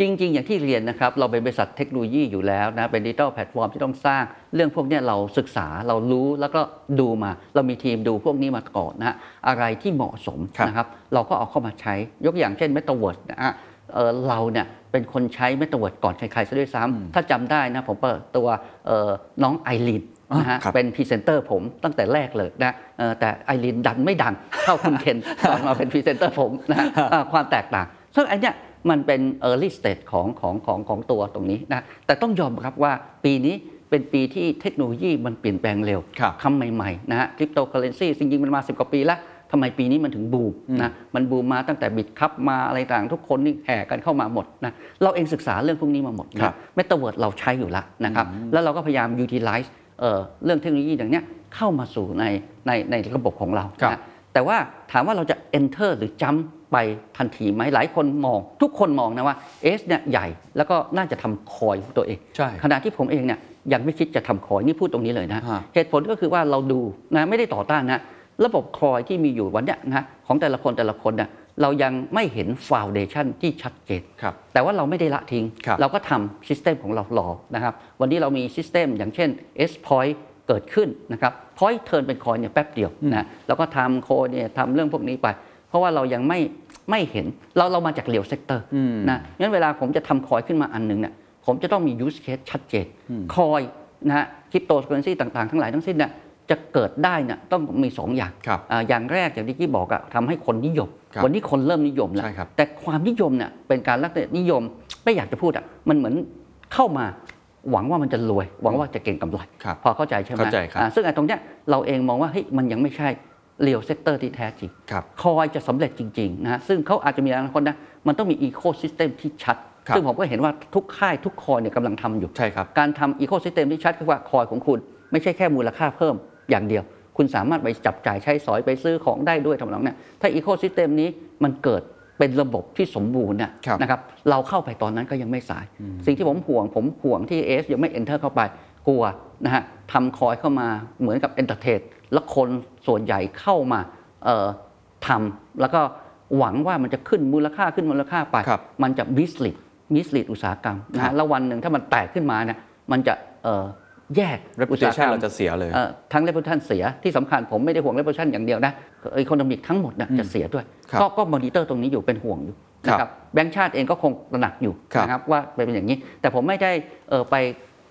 B: จริง ๆ อย่างที่เรียนนะครับ เราเป็นบริษัทเทคโนโลยีอยู่แล้วนะ เป็นดิจิทัลแพลตฟอร์มที่ต้องสร้าง เรื่องพวกเนี้ยเราศึกษาเรารู้แล้วก็ดูมา เรามีทีมดูพวกนี้มาก่อนนะฮะอะไรที่เหมาะสม
A: ครับ
B: นะครับ เราก็เอาเข้ามาใช้ยกอย่างเช่น m e t a เวิร์ดนะฮะเอ่อเราเนี่ยเป็นคนใช้ m e t a เวิร์ดก่อนใครๆซะด้วยซ้ำถ้าจำได้นะผมเปิดตัวเอ่อน้องไอรีน นะฮะ
A: ครับ
B: เป็นพรีเซนเตอร์ผมตั้งแต่แรกเลยนะเอ่อแต่ไอรีนดันไม่ดังเท่าคุณเคนตอนมาเป็นพรีเซนเตอร์ผมนะฮะอ่าความแตกต่าง ซึ่งอันเนี้ยมันเป็น early stage ของของของของตัวตรงนี้นะแต่ต้องยอมรับว่าปีนี้เป็นปีที่เทคโนโลยีมันเปลี่ยนแปลงเร็ว
A: ครับ
B: คำใหม่ๆนะฮะคริปโตเคอเรนซีจริงๆ มันมา 10 กว่าปีแล้วทำไมปีนี้มันถึงบูมนะมันบูมมาตั้งแต่ Bitkub มาอะไรต่างทุกคนนี่แห่กันเข้ามาหมดนะเราเองศึกษาเรื่องพวกนี้มาหมดนะครั
A: บ
B: เมตาเวิร์ดเราใช้อยู่แล้วนะครับแล้วเราก็พยายาม utilize เอ่อเรื่องเทคโนโลยีอย่างเนี้ยเข้ามาสู่ในในในระบบของเรา
A: ครับ
B: นะแต่ว่าถามว่าเราจะ enter หรือ jump ไปทันทีไหมหลายคนมอง ทุกคนมองนะว่า S เนี่ยใหญ่แล้วก็น่าจะทำ coin ของตัวเอง
A: ใช่
B: ขณะที่ผมเองเนี่ยยังไม่คิดจะทำ coin นี่พูดตรงนี้เลยนะ
A: ฮะ
B: เหตุผลก็คือว่าเราดูนะไม่ได้ต่อต้านนะระบบ coin ที่มีอยู่วันเนี้ยนะของแต่ละคนแต่ละคนเนี่ย เรายังไม่เห็น foundation ที่ชัดเจน
A: ครับ
B: แต่ว่าเราไม่ได้ละทิ้ง
A: ครับ
B: เราก็ทำ system ของเรารอนะครับ วันนี้เรามี system อย่างเช่น AIS point เกิดขึ้นนะครับ point turn เป็น coin เนี่ยแป๊บเดียวนะแล้วก็ทำ coin เนี่ยทำเรื่องพวกนี้ไป เพราะว่าเรายังไม่ไม่เห็นเราเรามาจาก real sector นะงั้นเวลาผมจะทำ coin ขึ้นมาอันหนึ่งเนี่ยผมจะต้องมี use case ชัดเจน coin นะฮะคริปโตเคอเรนซีต่างๆ ทั้งหลายทั้งสิ้นเนี่ย จะเกิดได้เนี่ยต้องมี2อย่าง
A: ครับ
B: อ่าอย่างแรกอย่างที่กี้บอกอะทำให้คนนิยม
A: ครับ
B: วันนี้คนเริ่มนิยมแล้ว
A: ใช่ครับ
B: แต่ความนิยมเนี่ยเป็นการลักษณะนิยมไม่อยากจะพูดอะมันเหมือนเข้ามาหวังว่ามันจะรวย หวังว่าจะเก็งกำไร
A: ครับ
B: พอเข้าใจใช่ไหม
A: เข้าใจครับ
B: อ่าซึ่งไอ้ตรงเนี้ยเราเองมองว่าเฮ้ยมันยังไม่ใช่ real sector ที่แท้จริง
A: ครับ
B: coin จะสำเร็จจริงๆนะฮะซึ่งเขาอาจจะมีอนาคตนะมันต้องมีอีโค y ิสเต็มที่ชัด
A: ครับ
B: ซึ่งผมก็เห็นว่าทุกค่ายทุก coin เนี่ยกำลังทำอยู่
A: ใช่ครับ
B: การทำอีโค y ิสเต็มที่ชัดคือว่าคอยของคุณ ไม่ใช่แค่มูลค่าเพิ่ม อย่างเดียว คุณสามารถไปจับจ่ายใช้สอยไปซื้อของได้ด้วยทำนองเนี้ยถ้าอีโค y ิสเต็มนี้มันเกิดเป็นระบบที่สมบูรณ์เนี่ย
A: ครับ
B: นะครับ เราเข้าไปตอนนั้นก็ยังไม่สาย สิ่งที่ผมห่วง ผมห่วงที่ AIS ยังไม่ enter เข้าไป กลัวนะฮะทำ coin เข้ามาเหมือนกับ entertain แล้วคนส่วนใหญ่เข้ามาเอ่อทำแล้วก็หวังว่ามันจะขึ้นมูลค่าขึ้นมูลค่าไป
A: ครับ
B: มันจะ mislead mislead อุตสาหกรรมนะฮะครั
A: บ
B: แล้ววันหนึ่งถ้ามันแตกขึ้นมาเนี่ยมันจะเอ่อ แยกอุตสาหกร
A: reputation
B: รม
A: เราจะเสียเลย
B: อ่อทั้ง reputation เสียที่สำคัญผมไม่ได้ห่วง reputation อย่างเดียวนะ economic ทั้งหมดนะจะเสียด้วย
A: ครับ
B: ก็ก็มอนิเตอร์ตรงนี้อยู่เป็นห่วงอยู่
A: ครับ
B: นะครับแบงก์ชาติเองก็คงตระหนักอยู่
A: ครับ
B: นะครับว่าเป็นอย่างนี้ แต่ผมไม่ได้เอ่อไป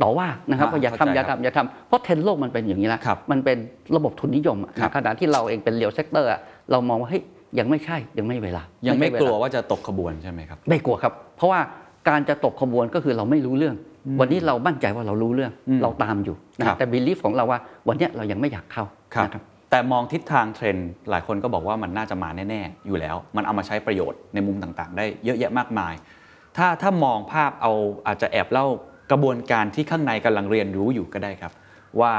B: ต่อว่านะครับ
A: อ่า
B: ว่าอย่า
A: เข้าใจ
B: ทำอย่า
A: ครับ
B: ทำอย่าทำเพราะเทรนด์โลกมันเป็นอย่างนี้แล้ว
A: ครับ
B: มันเป็นระบบทุนนิยมอะ
A: ครับ
B: ขณะที่เราเองเป็น real sector เรามองว่าเฮ้ยยังไม่ใช่ยังไม่เวลา
A: ยั
B: ยัง
A: ไม่
B: ใช่
A: กลัว
B: เา
A: วว่าจะตกขบวนใช่ไหมครับ
B: ไม่กลัวครับ เพราะว่าการจะตกขบวนก็คือเราไม่รู้เรื่อง วันนี้เรามั่นใจว่าเรารู้เรื่อง
A: อืม
B: เราตามอยู่นะครับแต่บิลีฟของเราว่าวันเนี้ยเรายังไม่อยากเข้า
A: ครับ
B: นะครับ
A: แต่มองทิศทางเทรนด์หลายคนก็บอกว่ามันน่าจะมาแน่ ๆ อยู่แล้ว มันเอามาใช้ประโยชน์ในมุมต่างๆ ได้เยอะแยะมากมาย ถ้าถ้ามองภาพเอาอาจจะแอบเล่ากระบวนการที่ข้างในกำลังเรียนรู้อยู่ก็ได้ครับ ว่า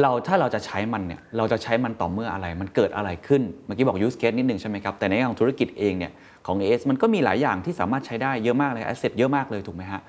A: เราถ้าเราจะใช้มันเนี่ยเราจะใช้มันต่อเมื่ออะไร มันเกิดอะไรขึ้นเมื่อกี้บอก use case นิดนึงใช่ไหมครับแต่ในแง่ของธุรกิจเองเนี่ยของ AIS มันก็มีหลายอย่างที่สามารถใช้ได้เยอะมากเลย asset เยอะมากเลยถูกไหมฮะเ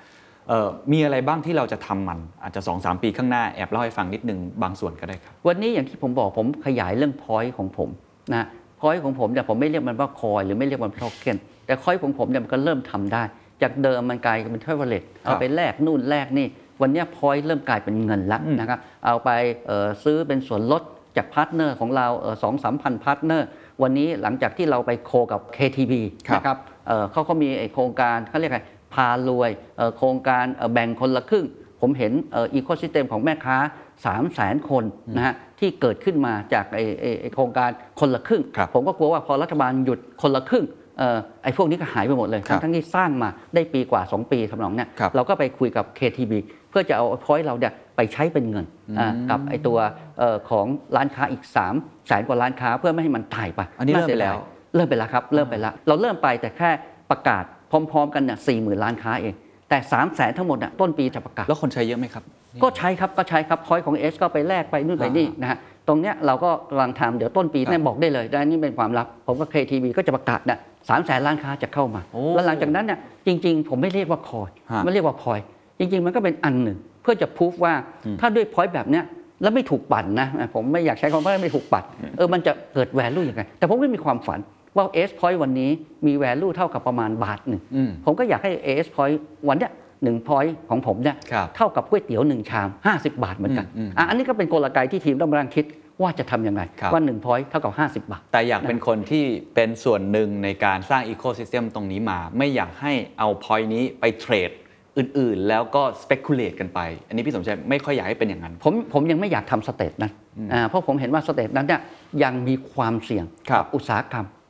A: อ่อ มีอะไรบ้างที่เราจะทำมันอาจจะ 2-3 ปีข้างหน้าแอบเล่าให้ฟังนิดนึงบางส่วนก็ได้ครับ
B: วันนี้อย่างที่ผมบอกผมขยายเรื่อง point ของผมนะ point ของผมเนี่ยผมไม่เรียกมันว่า coin หรือไม่เรียกมันโทเค็นแต่ coin ของผมเนี่ยมันก็เริ่มทำได้ จากเดิมมันกลายเป็นเทเวเลตเอาไปแลกนู่นแลกนี่ วันเนี้ย point เริ่มกลายเป็นเงินละนะครับเอาไปเอ่อซื้อเป็นส่วนลดจาก partner ของเราสองสามพัน partner วันนี้หลังจากที่เราไป co กับ KTB
A: ครับ
B: นะครับเอ่อเขาก็มีไอ้โครงการเขาเรียกอะไร พารวยเอ่อโครงการเอ่อแบ่งคนละครึ่ง ผมเห็น ecosystem ของแม่ค้า 3 0 0แสนคนนะฮะที่เกิดขึ้นมาจากไอ้ไอ้ไอ้โครงการคนละครึ่ง
A: ครับ
B: ผมก็กลัวว่าพอรัฐบาลหยุดคนละครึ่งเอ่อไอ้พวกนี้ก็หายไปหมดเลย
A: ครับ
B: ทั้งๆที่สร้างมาได้ปีกว่า 2 ปีทำนองเนี้ย
A: ครับ
B: เราก็ไปคุยกับ KTB เพื่อจะเอา point เราเนี่ยไปใช้เป็นเงินอ่ากับไอ้ตัวเอ่อของร้านค้าอีก3 0 0แสนกว่าร้านค้าเพื่อไม่ให้มันตายไป
A: อันนี้เริ่มไปา
B: สียดาย
A: แล้ว
B: เริ่มไปแล้วครับ เริ่มไปแล้ว เราเริ่มไปแต่แค่ประกาศ พร้อมๆ กันเนี่ยสี่หมื่นล้านค้าเอง แต่3 0 0แสนทั้งหมดน่ะต้นปีจะประกาศ
A: แล้วคนใช้เยอะไหมครับ
B: ก็ใช้ครับก็ใช้ครับพอยของ S ก็ไปแลกไปนู่นไปนี่นะฮะตรงเนี้ยเราก็กำลังทำเดี๋ยวต้นปี
A: ครับ
B: เนี่ยบอกได้เลยนะนี่เป็นความลับ ผมก็ KTV ก็จะประกาศนะสามแสนล้านค้าจะเข้ามา
A: โอ้
B: แล้วหลังจากนั้นเนี่ยจริง ๆ ผมไม่เรียกว่าคอย
A: ฮะ
B: ไม่เรียกว่าพอย จริง ๆ มันก็เป็นอันหนึ่ง เพื่อจะพูฟว่าถ้าด้วยพอยแบบเนี้ยแล้วไม่ถูกปั่นนะผมไม่อยากใช้คำว่าไม่ถูกปั่นเออมันจะเกิด value ยังไงแต่ผมก็มีความฝัน ว่า S point วันนี้มีแวลูเท่ากับประมาณบาทหนึ่ง
A: อืม
B: ผมก็อยากให้ AS Point วันเนี้ยหนึ่งพอยต์ของผมเนี่ย
A: ครับ
B: เท่ากับก๋วยเตี๋ยวหนึ่งชาม 50 บาทเหมือนกัน
A: อืมอืม
B: อะอันนี้ก็เป็นกลไกที่ทีมต้องกำลังคิดว่าจะทำยังไง
A: ครับ
B: ว่า1 point เท่ากับ 50 บาท
A: แต่อยากเป็นคนที่เป็นส่วนหนึ่งในการสร้างอีโค y ิสเต็มตรงนี้มา ไม่อยากให้เอา point นี้ไป trade อื่นๆ แล้วก็ speculate กันไป อันนี้พี่สมชัยไม่ค่อยอยากให้เป็นอย่างนั้น
B: ผมผมยังไม่อยากทำ stage นั้นอ่าเพราะผมเห็นว่า stage นั้นเนี่ยยังมีความเสี่ยง
A: ครับ
B: กับอุตสาหกรรมอ่า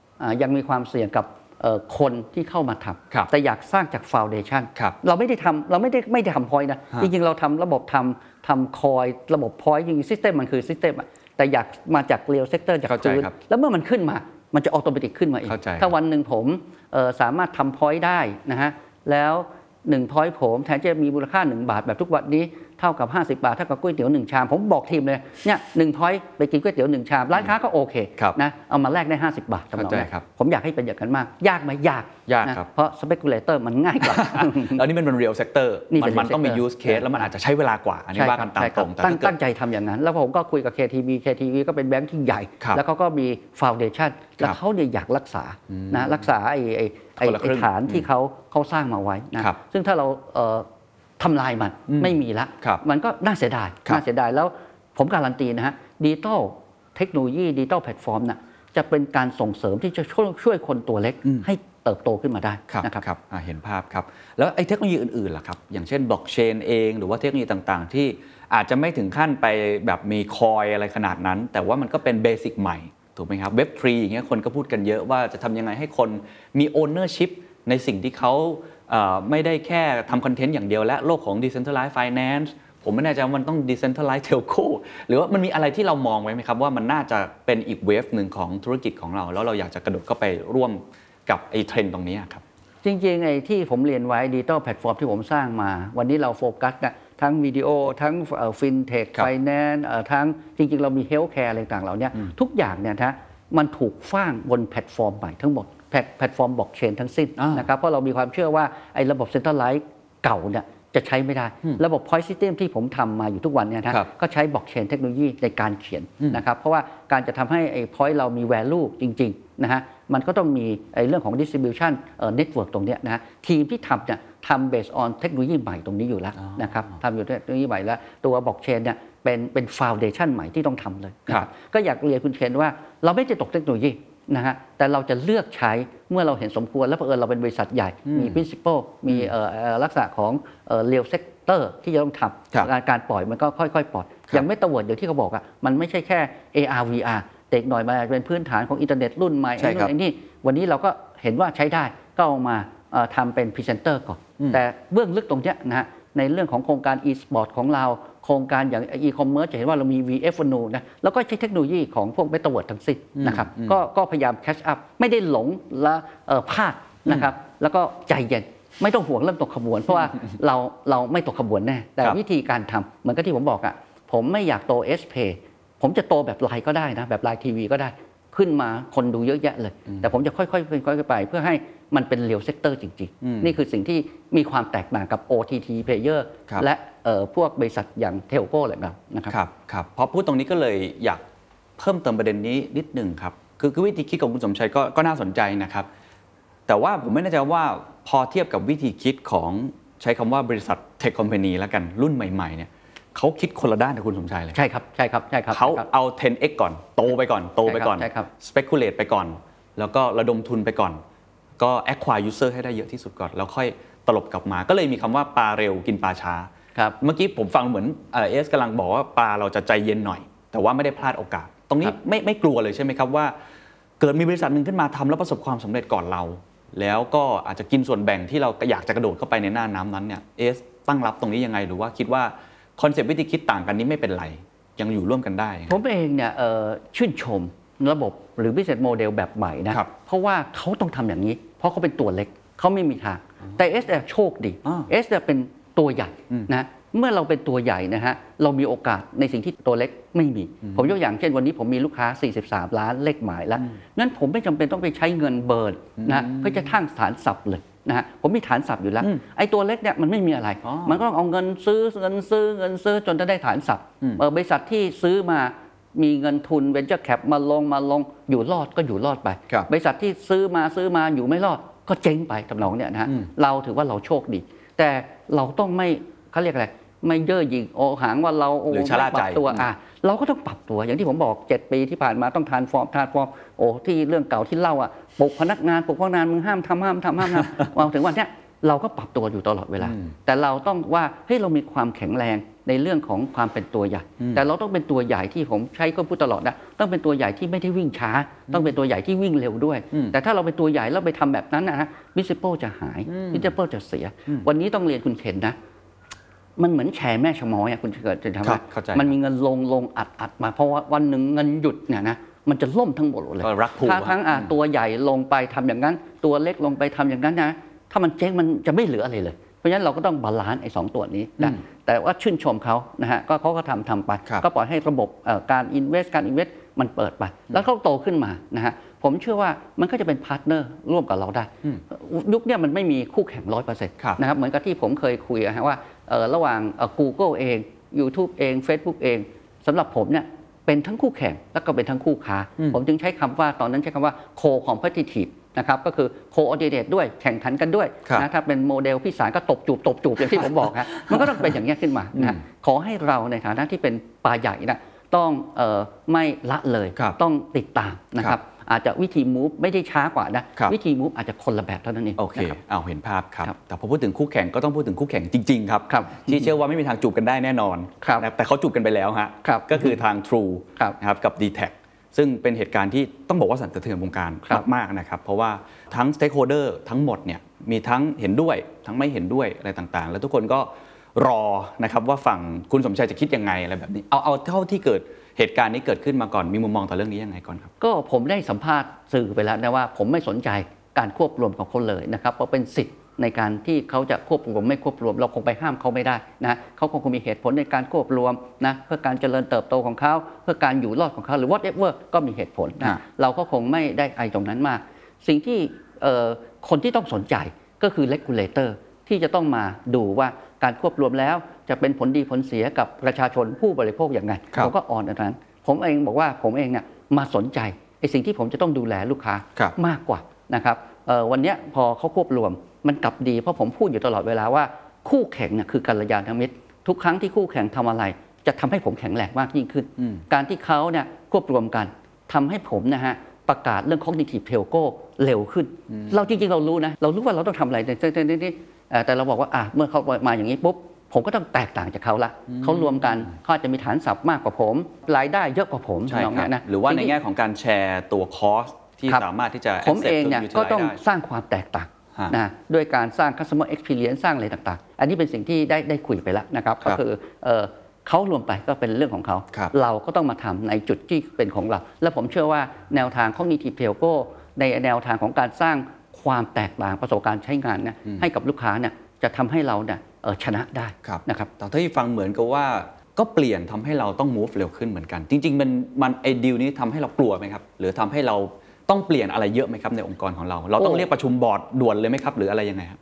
B: ยังมีความเสี่ยงกับเอ่อคนที่เข้ามาทำ
A: ครับ
B: แต่อยากสร้างจาก foundation
A: ครับ
B: เราไม่ได้ทำเราไม่ได้ไม่ได้ทำพอยนะ
A: ฮะ
B: จริง ๆ เราทำระบบทำทำ coin ระบบ point จริงๆ system มันคือ system อะแต่อยากมาจาก real sector จาก
A: เข้าใจ
B: พื้น
A: ครับ
B: แล้วเมื่อมันขึ้นมา มันจะ automatic ขึ้นมาเอง
A: เข้าใจ
B: ถ้าวันหนึ่งผมเอ่อสามารถทำ point ได้นะฮะ แล้ว1 point ผมแทนที่จะมีมูลค่า 1 บาทแบบทุกวันนี้ เท่ากับ 50 บาทเท่ากับก๋วยเตี๋ยวหนึ่งชาม ผมบอกทีมเลยเนี่ยหนึ่ง point ไปกินก๋วยเตี๋ยวหนึ่งชาม ร้านค้าก็โอเค
A: ครับ
B: นะเอามาแลกได้ 50 บาททำนอง
A: เข้าใจ
B: นั้น
A: ครับ
B: ผมอยากให้เป็นอย่างนั้นมาก ยากไหมยาก
A: ยาก
B: นะครับเพราะ speculator มันง่ายกว่า
A: แล้วนี่มันเป็น real sector
B: นี่
A: มัน
B: เป็น
A: มันต้องมี
B: real
A: use case แล้วมันอาจจะใช้เวลากว่าอันนี้ว่ากันตาม
B: ใช่ค
A: ต
B: รั
A: ร
B: บ
A: งแต่
B: ตั้ง
A: ถ้าเกิด
B: ตั้งใจทำอย่างนั้น แล้วผมก็คุยกับ KTB KTB ก็เป็นแบงค์ที่ใหญ่
A: ครับ
B: แล้วเขาก็มีฟาวเดชั o นแล้วเขาเนี่ยอยากรักษานะรักษาไอ้ไอ้ไอ้
A: คนละครึ่
B: ไอ้ฐานที่เขาเขาสร้างมาไว้นะครับซึ่งถ้าเราเอ่อ ทำลายมัน
A: อืม
B: ไม่มีละ
A: ครับ
B: มันก็น่าเสียดาย
A: ครับ
B: น่าเสียดายแล้วผมการันตีนะฮะ digital technology digital platform น่ะจะเป็นการส่งเสริมที่จะช่วยช่วยคนตัวเล็ก
A: อืม
B: ให้เติบโตขึ้นมาได้
A: ครับ
B: นะครับ
A: ครับอ่าเห็นภาพครับ แล้วไอ้เทคโนโลยีอื่นๆล่ะครับ อย่างเช่นบล็อกเชนเอง หรือว่าเทคโนโลยีต่างๆ ที่อาจจะไม่ถึงขั้นไปแบบมี coin อะไรขนาดนั้น แต่ว่ามันก็เป็น basic ใหม่ ถูกไหมครับเว็บทรีอย่างเงี้ยคนก็พูดกันเยอะว่าจะทำยังไงให้คนมี ownership ในสิ่งที่เขาเอ่อ ไม่ได้แค่ทำ content อย่างเดียวและโลกของ decentralized finance ผมไม่แน่ใจว่ามันต้อง decentralized telco หรือว่ามันมีอะไรที่เรามองไว้ไหมครับ ว่ามันน่าจะเป็นอีก wave หนึ่งของธุรกิจของเรา แล้วเราอยากจะกระโดดเข้าไปร่วมกับไอ้เทรนด์ตรงนี้อะครับ
B: จริงๆไอ้ที่ผมเรียนไว้ digital platform ที่ผมสร้างมา วันนี้เราโฟกัสนะทั้งวิดีโอ ทั้งฟินเทค
A: ครับ
B: ไฟแนนซ์ทั้งจริง ๆ เรามี healthcare อะไรต่างๆเหล่าเนี้ยทุกอย่างเนี่ยนะมันถูกสร้างบนแพลตฟอร์มใหม่ทั้งหมด แพลต platform blockchain ทั้งสิ้น
A: อ่านะ
B: ครับเพราะเรามีความเชื่อว่าไอ้ระบบ centralized เก่าเนี่ยจะใช้ไม่ได้ ระบบ point system ที่ผมทำมาอยู่ทุกวันเนี่ยนะครับก็ใช้ blockchain technology ในการเขียนนะครับเพราะว่าการจะทำให้ไอ้ point เรามี value จริงๆนะฮะมันก็ต้องมีไอ้เรื่องของ distribution เอ่อ network ตรงเนี้ยนะฮะทีมที่ทำเนี่ยทำ based on เทคโนโลยีใหม่ตรงนี้อยู่แล้วนะครับทำอยู่เทคโนโลยีใหม่แล้ว ตัวบล็อกเชนเนี่ยเป็นเป็น foundation ใหม่ที่ต้องทำเลยนะครับก็อยากเรียนคุณเคนว่าเราไม่จะตกเทคโนโลยี นะฮะแต่เราจะเลือกใช้เมื่อเราเห็นสมควร แล้วเผอิญเราเป็นบริษัทใหญ่ มี principle มีเอ่อเอ่อลักษณะของเอ่อ real sector ที่จะต้องท
A: ครับำ
B: การการปล่อยมันก็ค่อยๆ ปล่อย อย่างไม่ตะเวิร์ดอย่างที่เขาบอกอะมันไม่ใช่แค่ AR VR เด็กหน่อยมาเป็นพื้นฐานของอินเทอร์เน็ตรุ่นใหม่
A: ใช่
B: ไอ้
A: ครั
B: นู่
A: บ
B: นไอ้นี่วันนี้เราก็เห็นว่าใช้ได้ก็เอามาเอ่อทำเป็นพรีเซนเตอร์ก่อน แต่เบื้องลึกตรงเนี้ยนะฮะในเรื่องของโครงการ e-sport ของเรา โครงการอย่าง e-commerce จะเห็นว่าเรามี VF n นะแล้วก็ใช้เทคโนโลยีของพวกเมตาเวิร์ดทั้งสิ้นนะครับก็ก็พยายามแคชอัพไม่ได้หลงและเอ่อพลาดนะครับแล้วก็ใจเย็นไม่ต้องห่วงเรื่องตกขบวน เพราะว่าเราเราไม่ตกขบวนแน่ แต่
A: ครับ
B: วิธีการทำเหมือนกับที่ผมบอกอะผมไม่อยากโต s p ผมจะโตแบบไลน์ก็ได้นะแบบ LINE TV ก็ได้ ขึ้นมาคนดูเยอะแยะเลย แต่ผมจะค่อยๆเป็นค่อยๆไป เพื่อให้มันเป็น real sector จริง
A: อืม
B: ๆนี่คือสิ่งที่มีความแตกต่างกับ OTT player
A: ครับ
B: และเอ่อพวกบริษัทอย่าง telco อะไรแบบนะครับ
A: ครับครับพอพูดตรงนี้ก็เลยอยากเพิ่มเติมประเด็นนี้นิดหนึ่งครับคือคือวิธีคิดของคุณสมชัยก็ก็น่าสนใจนะครับ แต่ว่าผมไม่แน่ใจว่าพอเทียบกับวิธีคิดของใช้คำว่าบริษัทเทคคอมพานีแล้วกันรุ่นใหม่ๆเนี่ย เขาคิดคนละด้านกับคุณสมชัยเลย
B: ใช่ครับใช่ครับใช่ครับ
A: เขา
B: ใช่ครับ
A: เอา 10x ก่อนโตไปก่อนโตไปก่อน
B: ใช่ครับ
A: speculate ไปก่อน แล้วก็ระดมทุนไปก่อน ก็ acquire user ให้ได้เยอะที่สุดก่อน แล้วค่อยตลบกลับมา ก็เลยมีคำว่าปลาเร็วกินปลาช้า
B: ครับ
A: เมื่อกี้ผมฟังเหมือนเอเอสกำลังบอกว่าปลาเราจะใจเย็นหน่อย แต่ว่าไม่ได้พลาดโอกาส ตรงนี้
B: ครับ
A: ไม่ไม่กลัวเลยใช่ไหมครับว่า เกิดมีบริษัทหนึ่งขึ้นมาทำแล้วประสบความสำเร็จก่อนเรา แล้วก็อาจจะกินส่วนแบ่งที่เราอยากจะกระโดดเข้าไปในหน้าน้ำนั้นเนี่ยเอสตั้งรับตรงนี้ยังไงหรือว่าคิดว่า คอนเซปต์วิธีคิดต่างกันนี้ไม่เป็นไร ยังอยู่ร่วมกันได้
B: ผมเองเนี่ยเอ่อชื่นชมระบบหรือ business model แบบใหม่นะ
A: ครับ
B: เพราะว่าเขาต้องทำอย่างนี้ เพราะเขาเป็นตัวเล็กเขาไม่มีทาง แต่ S เนี่ยโชคดี
A: อ่า
B: S เนี่ยเป็นตัวใหญ่
A: อืม
B: นะเมื่อเราเป็นตัวใหญ่นะฮะเรามีโอกาสในสิ่งที่ตัวเล็กไม่มี ผมยกอย่างเช่นวันนี้ผมมีลูกค้า 43 ล้านเลขหมายแล้วนั้นผมไม่จำเป็นต้องไปใช้เงิน burn นะเพื่อจะสร้างฐาน sub เลย นะฮะผมมีฐาน sub อยู่แล้ว
A: อืม
B: ไอ้ตัวเล็กเนี่ยมันไม่มีอะไร
A: อ๋อ
B: มันก็ต้องเอาเงินซื้อเงินซื้อเงินซื้อจนจะได้ฐาน sub
A: อืม
B: เอ่อบริษัทที่ซื้อมามีเงินทุน venture cap มาลงมาลงอยู่รอดก็อยู่รอดไป
A: ครับ
B: บริษัทที่ซื้อมาซื้อมาอยู่ไม่รอดก็เจ๊งไปทำนองเนี่ยนะฮะ
A: อืม
B: เราถือว่าเราโชคดี แต่เราต้องไม่เขาเรียกอะไรไม่เย่อหยิ่งโอหังว่าเราโห
A: รือชะล่าใจ
B: ไม่ปรับ
A: ใจ
B: ตัว
A: อืม
B: อะ เราก็ต้องปรับตัวอย่างที่ผมบอก 7 ปีที่ผ่านมาต้องทานฟอร์มทานฟอร์มโอ้ที่เรื่องเก่าที่เล่าอะปลุกพนักงานปลุกพนักงานมึงห้ามทำห้ามทำห้ามทำมาถึงวันเนี้ยเราก็ปรับตัวอยู่ตลอดเวลา
A: อืม
B: แต่เราต้องว่าเฮ้ยเรามีความแข็งแรงในเรื่องของความเป็นตัวใหญ่ แต่เราต้องเป็นตัวใหญ่ที่ผมใช้ก็พูดตลอดนะต้องเป็นตัวใหญ่ที่ไม่ได้วิ่งช้า ต้องเป็นตัวใหญ่ที่วิ่งเร็วด้วย
A: อืม
B: แต่ถ้าเราเป็นตัวใหญ่แล้วไปทำแบบนั้นนะฮะวิสิโปจะหายวิสิโปจะเสีย วันนี้ต้องเรียนคุณเข็นนะ มันเหมือนแชร์แม่ชม้อยอะคุณเกิดจะทำ
A: ครับเข้าใจ
B: มันมีเงินลงลงอัดอัดมา เพราะว่าวันหนึ่งเงินหยุดเนี่ยนะมันจะล่มทั้งหมดเลย
A: ก็รักผูก
B: ถ้าทั้งอะ
A: อืม
B: ตัวใหญ่ลงไปทำอย่างนั้น ตัวเล็กลงไปทำอย่างนั้นนะถ้ามันเจ๊งมันจะไม่เหลืออะไรเลย เพราะฉะนั้นเราก็ต้อง balance ไอ้สองตัวนี้นะแต่ว่าชื่นชมเขานะฮะก็เขาก็ทำทำไป
A: ครับ
B: ก็ปล่อยให้ระบบเอ่อการ invest การ invest มันเปิดไป แล้วเขาโตขึ้นมานะฮะ ผมเชื่อว่ามันก็จะเป็น partner ร่วมกับเราได้ ยุคเนี้ยมันไม่มีคู่แข่งร้อยเปอร์เซ็นต์
A: ครับ
B: นะครับ เหมือนกับที่ผมเคยคุยอะฮะว่าเอ่อระหว่างเอ่อ Google เอง YouTube เอง Facebook เองสำหรับผมเนี่ยเป็นทั้งคู่แข่งแล้วก็เป็นทั้งคู่ค้า ผมจึงใช้คำว่าตอนนั้นใช้คำว่า co-competitive นะครับก็คือ co-ordinate ด้วยแข่งขันกันด้วย
A: ครับ
B: นะถ้าเป็นโมเดลพี่สารก็ตบจูบตบจูบอย่างที่ผมบอกฮะมันก็ต้องเป็นอย่างนี้ยขึ้นมานะฮะขอให้เราในฐานะที่เป็นปลาใหญ่นะต้องเออไม่ละเลย
A: ครับ
B: ต้องติดตามนะค
A: ครั
B: รับบ อาจจะวิธี move ไม่ได้ช้ากว่านะ
A: ครับ
B: วิธี move อาจจะคนละแบบเท่านั้นเอง
A: โอเค
B: นะครับ
A: เอาเห็นภาพครับ
B: ครับ
A: แต่พอพูดถึงคู่แข่งก็ต้องพูดถึงคู่แข่งจริง ๆ ครับ
B: ครับ
A: ที่เชื่อว่าไม่มีทางจูบกันได้แน่นอน
B: ครับ
A: นะแต่เขาจูบกันไปแล้วฮะ
B: ครับ
A: ก็คือทาง True
B: ครับ
A: นะครับกับ d t แทซึ่งเป็นเหตุการณ์ที่ต้องบอกว่าสั่นสะเทือนวงการ
B: ครับ
A: มาก ๆ นะครับ เพราะว่าทั้ง stakeholder ทั้งหมดเนี่ยมีทั้งเห็นด้วยทั้งไม่เห็นด้วยอะไรต่างๆ แล้วทุกคนก็รอนะครับว่าฝั่งคุณสมชัยจะคิดยังไงอะไรแบบนี้เอาเอาเท่าที่เกิด เหตุการณ์นี้เกิดขึ้นมาก่อนมีมุมมองต่อเรื่องนี้ยังไงก่อนครับ
B: ก็ผมได้สัมภาษณ์สื่อไปแล้วนะว่า ผมไม่สนใจการควบรวมของคนเลยนะครับเพราะเป็นสิทธิ์ในการที่เขาจะควบรวมไม่ควบรวม เราคงไปห้ามเขาไม่ได้นะเขาคงมีเหตุผลในการควบรวมนะเพื่อการเจริญเติบโตของเขาเพื่อการอยู่รอดของเขาหรือ whatever ก็มีเหตุผล
A: อ่า
B: นะเราก็คงไม่ได้ไอตรงนั้นมาก สิ่งที่เอ่อคนที่ต้องสนใจก็คือ regulator ที่จะต้องมาดูว่าการควบรวมแล้ว จะเป็นผลดีผลเสียกับประชาชนผู้บริโภคอย่างไร
A: ครับ
B: ผมก็อ่อนอันนั้น ผมเองบอกว่าผมเองเนี่ยมาสนใจไอ้สิ่งที่ผมจะต้องดูแลลูกค้า
A: ครับ
B: มากกว่านะครับเอ่อวันเนี้ยพอเขาควบรวมมันกลับดีเพราะผมพูดอยู่ตลอดเวลาว่าคู่แข่งเนี่ยคือกัลยาณมิตร ทุกครั้งที่คู่แข่งทำอะไร จะทำให้ผมแข็งแรงมากยิ่งขึ้น การที่เขาเนี่ยควบรวมกันทำให้ผมนะฮะประกาศเรื่อง cognitive telco เร็วขึ้น เราจริงๆ เรารู้นะ เรารู้ว่าเราต้องทำอะไรแต่แต่แต่แต่แต่เราบอกว่าอะเมื่อเขามาอย่างนี้ปุ๊บ ผมก็ต้องแตกต่างจากเขาละเขารวมกันเขาอาจจะมีฐานศัพท์มากกว่าผม รายได้เยอะกว่าผม
A: ใช่
B: ทำนอง
A: ครั
B: เนี้
A: บ
B: ยนะ
A: หรือว่าใน
B: สิ่งที่
A: แง่ของการแชร์ตัวคอสที่
B: ครับ
A: สามารถที่จะ
B: ผม
A: accept
B: เองเนี่ย
A: utilize
B: ก็ต้อง
A: ได้
B: สร้างความแตกต่าง
A: ฮะ
B: นะด้วยการสร้าง customer experience สร้างอะไรต่างๆ อันนี้เป็นสิ่งที่ได้ได้คุยไปแล้วนะครับ
A: ครั
B: ก็
A: บ
B: คือเอ่อเขารวมไปก็เป็นเรื่องของเขา
A: ครับ
B: เราก็ต้องมาทำในจุดที่เป็นของเรา และผมเชื่อว่าแนวทาง cognitive telco ในแนวทางของการสร้างความแตกต่างประสบการณ์ใช้งานเนี่ยให้กับลูกค้าเนี่ยจะทำให้เราเนี่ยเอ่อ ชนะได้
A: ครับ
B: นะครับ
A: แต่ถ้าที่ฟังเหมือนกับว่าก็เปลี่ยนทำให้เราต้อง move เร็วขึ้นเหมือนกัน จริง ๆ มันมันไอ้ดีลนี้ทำให้เรากลัวไหมครับ หรือทำให้เราต้องเปลี่ยนอะไรเยอะไหมครับในองค์กรของเรา เราต้อง
B: โอ้
A: เรียกประชุมบอร์ดด่วนเลยไหมครับ หรืออะไรยังไงครับ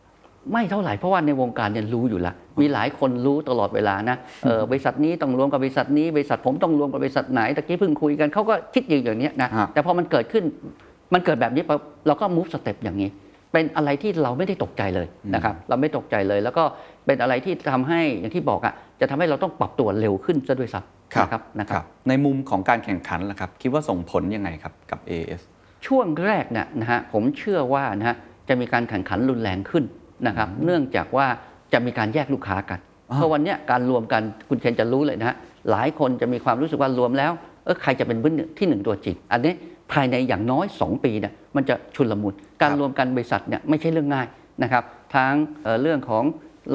B: ไม่เท่าไหร่เพราะว่าในวงการเนี่ยรู้อยู่แล้วมีหลายคนรู้ตลอดเวลานะเออบริษัทนี้ต้องรวมกับบริษัทนี้บริษัทผมต้องรวมกับบริษัทไหนตะกี้เพิ่งคุยกันเขาก็คิดอยู่อย่างเนี้ยนะ
A: ฮะ
B: แต่พอมันเกิดขึ้นมันเกิดแบบนี้ปั๊บเราก็ move step อย่างนี้ เป็นอะไรที่เราไม่ได้ตกใจเลยนะครับเราไม่ตกใจเลย แล้วก็เป็นอะไรที่ทำให้อย่างที่บอกอะจะทำให้เราต้องปรับตัวเร็วขึ้นซะด้วยซ้ำนะครับนะครับ
A: ในมุมของการแข่งขันล่ะครับคิดว่าส่งผลยังไงครับกับ AS
B: ช่วงแรกเนี่ยนะฮะผมเชื่อว่านะฮะจะมีการแข่งขันรุนแรงขึ้นนะครับ เนื่องจากว่าจะมีการแยกลูกค้ากัน
A: อ่า
B: เพราะวันเนี้ยการรวมกันคุณเคนจะรู้เลยนะฮะหลายคนจะมีความรู้สึกว่ารวมแล้วเออใครจะเป็นเบอร์หนึ่งที่หนึ่งตัวจริง อันนี้ ภายในอย่างน้อย 2 ปีเนี่ยมันจะชุลมุนการรวมกันบริษัทเนี่ยไม่ใช่เรื่องง่ายนะครับทั้งเอ่อเรื่องของ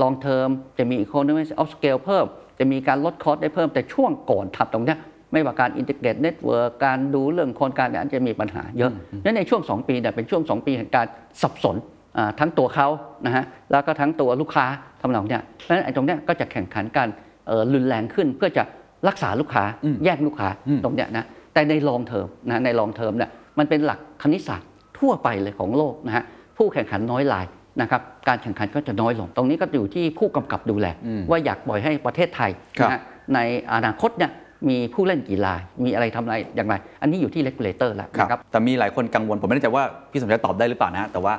B: long term จะมี economy of scale เพิ่ม จะมีการลดคอสได้เพิ่มแต่ช่วงก่อนทำตรงเนี้ยไม่ว่าการ integrate network การดูเรื่องโครงการเนี่ยอันจะมีปัญหาเยอะนั้นในช่วง 2 ปีเนี่ยเป็นช่วง 2 ปีแห่งการสับสนอ่าทั้งตัวเขานะฮะแล้วก็ทั้งตัวลูกค้าทำนองเนี้ยเพราะฉะนั้นไอ้ตรงเนี้ยก็จะแข่งขันกันเอ่อรุนแรงขึ้นเพื่อจะรักษาลูกค้าแยกลูกค้าตรงเนี้ยนะ แต่ใน long term นะใน long term เนี่ยมันเป็นหลักคณิตศาสตร์ทั่วไปเลยของโลกนะฮะผู้แข่งขันน้อยรายนะครับการแข่งขันก็จะน้อยลง ตรงนี้ก็อยู่ที่ผู้กำกับดูแล ว่าอยากปล่อยให้ประเทศไทย
A: ครับ
B: นะฮะในอนาคตเนี่ยมีผู้เล่นกี่รายมีอะไรทำอะไรอย่างไร อันนี้อยู่ที่ regulator แล้วนะครับ
A: แต่มีหลายคนกังวล ผมไม่แน่ใจว่าพี่สมชายตอบได้หรือเปล่านะแต่ว่า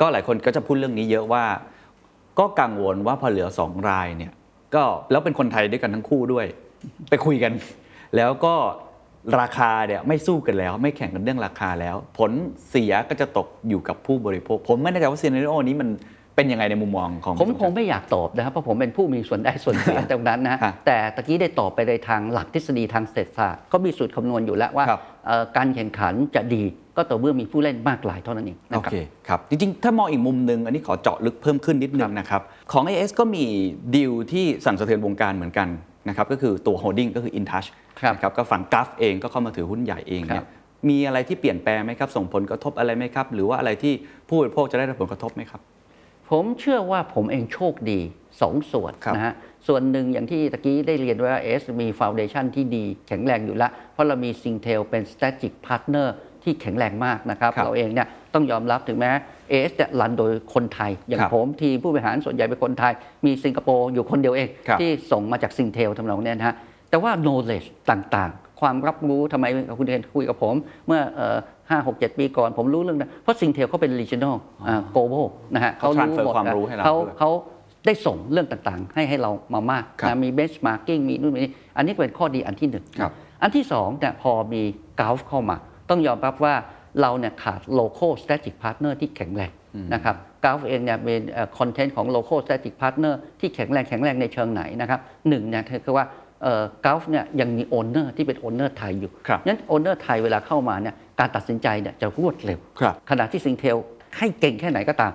A: ก็หลายคนก็จะพูดเรื่องนี้เยอะว่า ก็กังวลว่าพอเหลือสองรายเนี่ยก็แล้วเป็นคนไทยด้วยกันทั้งคู่ด้วย ไปคุยกัน แล้วก็ ราคาเนี่ยไม่สู้กันแล้ว ไม่แข่งกันเรื่องราคาแล้ว ผลเสียก็จะตกอยู่กับผู้บริโภค ผมไม่แน่ใจว่าซีนารีโอนี้มันเป็นยังไงในมุมมองของ
B: ผม
A: พี่ส
B: คงไม่อยากตอบนะครับเพราะผมเป็นผู้มีส่วนได้ส่วนเสียตรงนั้นนะ
A: ฮะ
B: แต่ตะกี้ได้ตอบไปในทางหลักทฤษฎีทางเศรษฐศาสตร์ก็มีสูตรคำนวณอยู่แล้วว่า
A: ครับ
B: เอ่อการแข่งขันจะดีก็ต่อเมื่อมีผู้เล่นมากหลายเท่านั้นเองนะ
A: โอ
B: ครับ
A: เคครับจริงๆ ถ้ามองอีกมุมหนึ่งอันนี้ขอเจาะลึกเพิ่มขึ้นนิดนึงนะครับของ AS ก็มีดีลที่สั่นสะเทือนวงการเหมือนกันนะครับก็คือตัว holding ก็คือ InTouch
B: ครับ
A: นะครับก็ฝั่งกัฟเองก็เข้ามาถือหุ้นใหญ่เองเนี่
B: ครั
A: ย
B: บ
A: มีอะไรที่เปลี่ยนแปลงไหมครับ ส่งผลกระทบอะไรไหมครับ หรือว่าอะไรที่ผู้บริโภคจะได้รับผลกระทบไหมครับ
B: ผมเชื่อว่าผมเองโชคดีสองส่วน
A: ครับ
B: นะฮะส่วนหนึ่งอย่างที่ตะกี้ได้เรียนว่าเอสมีฟ u n เดชันที่ดีแข็งแรงอยู่แล้ว เพราะเรามี s i n g t a i l เป็น strategic partner ที่แข็งแรงมากนะครับ
A: ครับ
B: เราเองเนี่ยต้องยอมรับถึงแม้เอสจะรันโดยคนไทย อย่าง
A: ครับ
B: ผมทีมผู้บริหารส่วนใหญ่เป็นคนไทย มีสิงคโปร์อยู่คนเดียวเอง
A: ครับ
B: ที่ส่งมาจาก s i n g t a i l ทำนองเนี้ยนะฮะ แต่ว่า knowledge ต่างๆ ความรับรู้ทำไมคุณเรนคุยกับผม เมื่อห้าหกเจ็ดปีก่อนผมรู้เรื่องนั้นเพราะ s i n g t a i l เขาเป็น regional อ่า global นะฮะ
A: เขา transfer ความรู้ให้เรา
B: เขา
A: ด้วย
B: เขาได้ส่งเรื่องต่างๆ ให้ให้เรามามาก
A: ครับ
B: นะมี benchmarking มีนู่นมีนี่อันนี้เป็นข้อดีอันที่หนึ่ง
A: ครับ
B: อันที่สองเนี่ยพอมีก u l f เข้ามา ต้องยอมรับว่าเราเนี่ยขาด local strategic partner ที่แข็งแรงนะครับก u l f เองเนี่ยเป็น concept ของ local strategic partner ที่แข็งแรงแข็งแรงในเชิงไหนนะครับหนึ่งเนี่ยคือว่า เอ่อ Gulf เนี่ยยังมี owner ที่เป็น owner ไทยอยู่
A: ครับ
B: งั้น owner ไทยเวลาเข้ามาเนี่ยการตัดสินใจเนี่ยจะรวดเร็ว
A: ครับ
B: ขณะที่ Singtel ให้เก่งแค่ไหนก็ตาม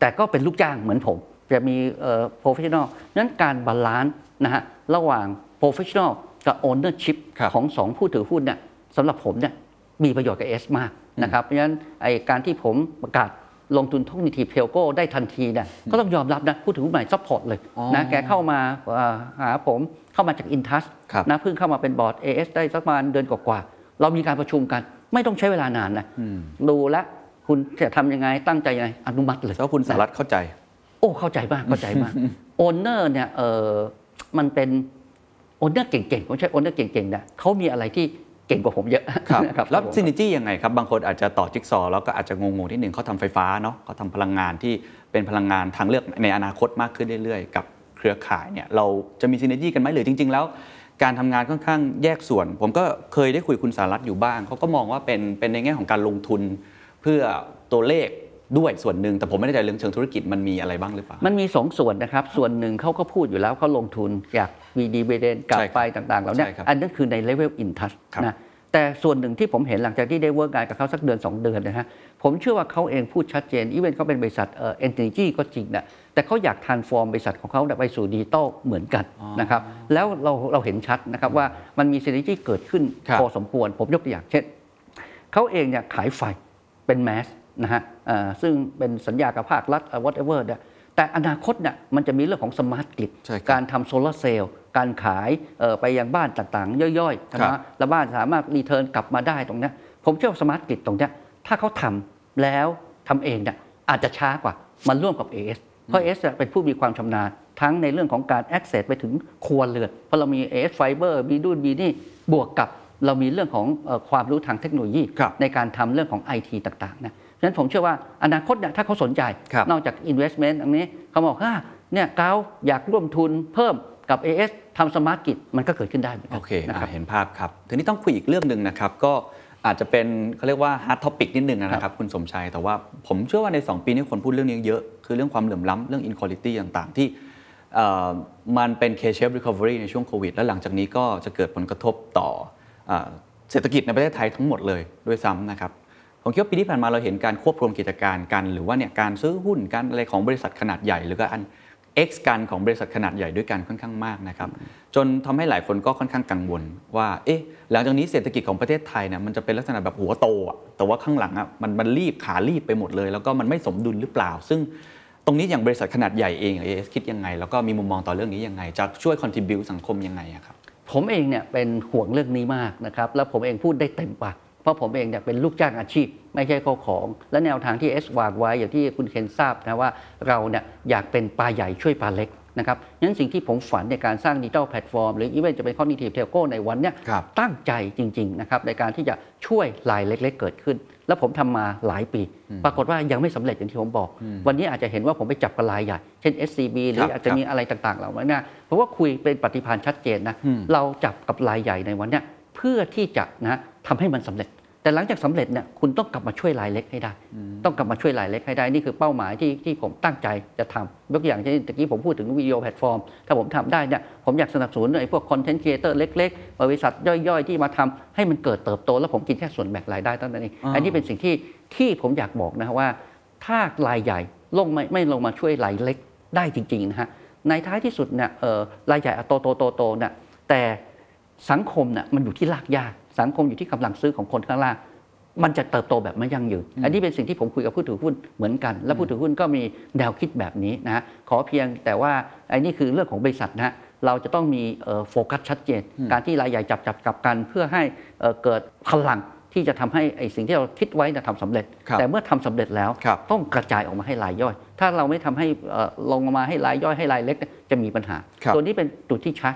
B: แต่ก็เป็นลูกจ้างเหมือนผม จะมีเอ่อ professional นั้นการ balance นะฮะระหว่าง professional กับ ownership
A: ครับ
B: ของสองผู้ถือหุ้นเนี่ยสำหรับผมเนี่ยมีประโยชน์กับ AIS มากนะครับ เพราะฉะนั้นไอการที่ผมประกาศ ลงทุน cognitive telco ได้ทันทีเนี่ยก็ต้องยอมรับนะผู้ถือหุ้นใหม่ support เลย
A: อ๋อ
B: นะแกเข้ามาเอ่อหาผมเข้ามาจาก Intouch
A: ครับ
B: นะเพิ่งเข้ามาเป็นบอร์ด AIS ได้สักประมาณเดือนกว่าๆเรามีการประชุมกันไม่ต้องใช้เวลานานนะดูแล้วคุณจะทำยังไงตั้งใจยังไงอนุมัติเลย
A: แล้วคุณสารัชถ์เข้าใจ
B: โอ้เข้าใจมากเข้าใจมาก owner เนี่ยเออมันเป็น owner เก่งๆผมใช้ owner เก่งๆเนี่ยเขามีอะไรที่เก่งกว่าผมเยอะ
A: ครับ
B: นะครับ
A: แล้ว
B: ผม
A: ซิน e gy ยังไงครับ บางคนอาจจะต่อจิ๊กซอว์แล้วก็อาจจะงงๆที่หนึ่งเขาทำไฟฟ้าเนาะเขาทำพลังงานที่เป็นพลังงานทางเลือกในอนาคตมากขึ้นเรื่อยๆ กับเครือข่ายเนี่ยเราจะมี syner จี้กันไหมหรือจริง ๆ แล้ว การทำงานค่อนข้างแยกส่วน ผมก็เคยได้คุยคุณสารัชถ์อยู่บ้างเขาก็มองว่าเป็นเป็นในแง่ของการลงทุนเพื่อตัวเลข ด้วยส่วนหนึ่งแต่ผมไม่แน่ใจเรื่องเชิงธุรกิจมันมีอะไรบ้างหรือเปล่า
B: มันมีสองส่วนนะครับ ส่วนหนึ่งเขาก็พูดอยู่แล้วเขาลงทุนอยากมี dividend กลับ
A: ใช่ครับ
B: ไปต่างๆแล้วเนี่ย
A: ใช่ครับ
B: อันนั้นคือใน level Intouch
A: ครับ
B: นะแต่ส่วนหนึ่งที่ผมเห็นหลังจากที่ได้ work งานกับเขาสักเดือน 2 เดือนนะฮะผมเชื่อว่าเขาเองพูดชัดเจน even เขาเป็นบริษัทเอ่อ energy ก็จริงนะแต่เขาอยาก transform บริษัทของเขาเนี่ยไปสู่ดิจิตอลเหมือนกันนะครับแล้วเราเราเห็นชัดนะครับว่ามันมี s ซ n จีเกิดขึ้น
A: ครับ
B: พอสมควร ผมยกตัวอย่างเช่นเขาเองเนี่ยขายไฟเป็น mass นะฮะเอ่อซึ่งเป็นสัญญากับภาครัฐเอ่อ whatever เนี่ยแต่อนาคตเนี่ยมันจะมีเรื่องของ smart grid
A: ใช่ครับ
B: การทำโซลาร์เซลล์การขายเอ่อไปยังบ้านต่างๆ ย่อยๆใช่ไหม
A: ครับ
B: แล้วบ้านสามารถ return กลับมาได้ตรงเนี้ยผมเชื่อว่า smart grid ตรงเนี้ยถ้าเขาทำแล้วทำเองเนี่ยอาจจะช้ากว่ามันร่วมกับ AIS เพราะ AIS เนี่ยเป็นผู้มีความชำนาญทั้งในเรื่องของการ access ไปถึงครัวเรือนเพราะเรามี AS Fiber มีดูนมีนี่บวกกับเรามีเรื่องของเอ่อความรู้ทางเทคโนโลยี
A: ครับ
B: ในการทำเรื่องของ IT ต่างๆนะ ฉะนั้นผมเชื่อว่าอนาคตเนี่ยถ้าเขาสนใจ
A: ครับ
B: นอกจาก investment อันนี้เขาบอกว่าเนี่ยเกาอยากร่วมทุนเพิ่มกับ AS ทำสมาร์ทกิจมันก็เกิดขึ้นได้เหมือนกัน
A: โอเค
B: นะครับ
A: อะเห็นภาพครับ ทีนี้ต้องคุยอีกเรื่องหนึ่งนะครับ ก็อาจจะเป็นเขาเรียกว่า hard topic นิดนึงนะครับ คุณสมชัย แต่ว่าผมเชื่อว่าใน 2 ปีนี้คนพูดเรื่องนี้เยอะ คือเรื่องความเหลื่อมล้ำเรื่อง inequality ต่างๆ ที่เอ่อมันเป็น K-shaped recovery ในช่วงโควิด และหลังจากนี้ก็จะเกิดผลกระทบต่อเอ่อเศรษฐกิจในประเทศไทยทั้งหมดเลยด้วยซ้ำนะครับ ผมคิดว่าปีที่ผ่านมาเราเห็นการควบรวมกิจการกัน หรือว่าเนี่ยการซื้อหุ้นการอะไรของบริษัทขนาดใหญ่ หรือก็อัน X กันของบริษัทขนาดใหญ่ด้วยกันค่อนข้างมากนะครับจนทำให้หลายคนก็ค่อนข้างกังวล ว่าเอ๊ะหลังจากนี้เศรษฐกิจของประเทศไทยเนี่ยมันจะเป็นลักษณะแบบหัวโตอะแต่ว่าข้างหลังอะมันมันรีบขารีบไปหมดเลย แล้วก็มันไม่สมดุลหรือเปล่า ซึ่งตรงนี้อย่างบริษัทขนาดใหญ่เองเอสคิดยังไง แล้วก็มีมุมมองต่อเรื่องนี้ยังไง จะช่วย contribu สังคมยังไงครับ
B: ผมเองเนี่ยเป็นห่วงเรื่องนี้มากนะครับแล้วผมเองพูดได้เต็มปาก เพราะผมเองเนี่ยเป็นลูกจ้างอาชีพ ไม่ใช่ข้าของ และแนวทางที่เอสวางไว้อย่างที่คุณเคนทราบนะว่าเราเนี่ยอยากเป็นปลาใหญ่ช่วยปลาเล็กนะครับงั้นสิ่งที่ผมฝันในการสร้างดิจิทัลแพลตฟอร์มหรืออีเวนจะเป็น cognitive telco ในวันเนี้ย
A: ครับ
B: ตั้งใจจริงๆนะครับในการที่จะช่วยรายเล็ก ๆ เกิดขึ้น แล้วผมทำมาหลายปี ปรากฏว่ายังไม่สำเร็จอย่างที่ผมบอก วันนี้อาจจะเห็นว่าผมไปจับกับรายใหญ่ เช่น SCB หรือ
A: ครั
B: บอาจจะมีอะไรต่างๆเหล่านี้นะเพราะว่าคุยเป็นปฏิพันธ์ชัดเจนนะเราจับกับรายใหญ่ในวันเนี้ยเพื่อที่จะนะ ทำให้มันสำเร็จ แต่หลังจากสำเร็จเนี่ยคุณต้องกลับมาช่วยรายเล็กให้ได้ ต้องกลับมาช่วยรายเล็กให้ได้ นี่คือเป้าหมายที่ที่ผมตั้งใจจะทำยกอย่างเช่นตะกี้ผมพูดถึง video platform ถ้าผมทำได้เนี่ยผมอยากสนับสนุนไอ้พวก content creator เล็กๆ บริษัทย่อยๆ ที่มาทำให้มันเกิดเติบโต แล้วผมกินแค่ส่วนแบ่งรายได้เท่านั้นเอง
A: อ่า
B: อันนี้เป็นสิ่งที่ที่ผมอยากบอกนะว่า ถ้ารายใหญ่ลงไม่ไม่ลงมาช่วยรายเล็กได้จริงๆนะฮะในท้ายที่สุดเนี่ยเอ่อรายใหญ่อะโตโตโตโตเนี่ยแต่สังคมเนี่ยมันอยู่ที่รากหญ้า สังคมอยู่ที่กำลังซื้อของคนข้างล่าง มันจะเติบโตแบบไม่ยั่งยืน อันนี้เป็นสิ่งที่ผมคุยกับผู้ถือหุ้นเหมือนกัน และผู้ถือหุ้นก็มีแนวคิดแบบนี้นะฮะขอเพียงแต่ว่าไอ้นี่คือเรื่องของบริษัทนะฮะเราจะต้องมีเอ่อโฟกัสชัดเจน การที่รายใหญ่จับจับจับกัน เพื่อให้เอ่อเกิดพลังที่จะทำให้ไอ้สิ่งที่เราคิดไว้นะทำสำเร็จ
A: ครับ
B: แต่เมื่อทำสำเร็จแล้ว
A: ครับ
B: ต้องกระจายออกมาให้รายย่อย ถ้าเราไม่ทำให้เอ่อลงมาให้รายย่อยให้รายเล็กเนี่ยจะมีปัญหา
A: ครับ
B: ตัวนี้เป็นจุดที่ชัด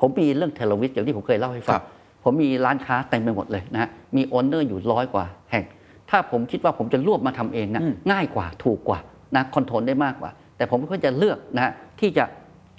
B: ผมมีเรื่อง Telewiz อย่างที่ผมเคยเล่าให้ฟัง
A: ครับ
B: ผมมีร้านค้าเต็มไปหมดเลยนะฮะมี owner อยู่ร้อยกว่าแห่ง ถ้าผมคิดว่าผมจะรวบมาทำเองนะง่ายกว่าถูกกว่านะ control ได้มากกว่า แต่ผมก็จะเลือกนะฮะที่จะ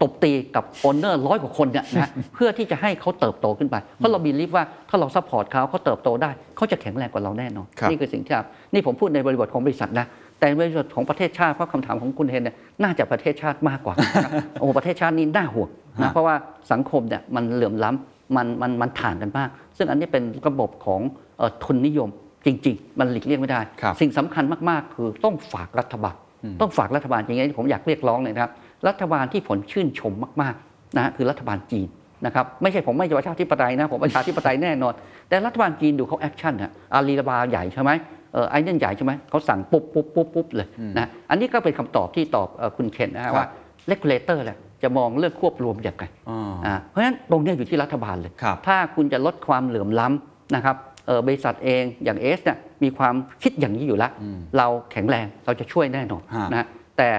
B: ตบตีกับ owner ร้อยกว่าคนเนี่ยนะฮะเพื่อที่จะให้เขาเติบโตขึ้นไป เพราะเรามี belief ว่าถ้าเรา support เขาเขาเติบโตได้ เขาจะแข็งแรงกว่าเราแน่นอน
A: ครับ
B: นี่คือสิ่งที่ครับนี่ผมพูดในบริบทของบริษัทนะแต่ในบริบทของประเทศชาติเพราะคำถามของคุณเฮนเนี่ยน่าจะประเทศชาติมากกว่านะครับโอ้ประเทศชาตินี่น่าห่วงนะเพราะว่าสังคมเนี่ยมันเหลื่อมล้ำ มันมันมันถ่างกันมาก ซึ่งอันนี้เป็นระบบของเอ่อทุนนิยมจริง ๆ มันหลีกเลี่ยงไม่ได้
A: ครับ
B: สิ่งสำคัญมาก ๆ คือต้องฝากรัฐบาล ต้องฝากรัฐบาลอย่างนี้ผมอยากเรียกร้องเลยนะครับ รัฐบาลที่ผมชื่นชมมากๆนะคือรัฐบาลจีนนะครับไม่ใช่ผมไม่ใช่ประชาธิปไตยนะผมประชาธิปไตยแน่นอน แต่รัฐบาลจีนดูเขา action นะอาลีบาใหญ่ใช่ไหมเออไอ้นั่นใหญ่ใช่ไหมเขาสั่งปุ๊บปุ๊บปุ๊บปุ๊บเลยนะอันนี้ก็เป็นคำตอบที่ตอบเอ่อคุณเคนนะฮะว่า regulator แหละ จะมองเรื่องควบรวมอย่างไร
A: อ๋อ
B: อ่าเพราะฉะนั้นตรงเนี้ยอยู่ที่รัฐบาลเลย
A: ครับ
B: ถ้าคุณจะลดความเหลื่อมล้ำนะครับเอ่อบริษัทเองอย่างเอสเนี่ยมีความคิดอย่างนี้อยู่แล้ว เราแข็งแรงเราจะช่วยแน่นอน
A: ฮะ
B: นะแต่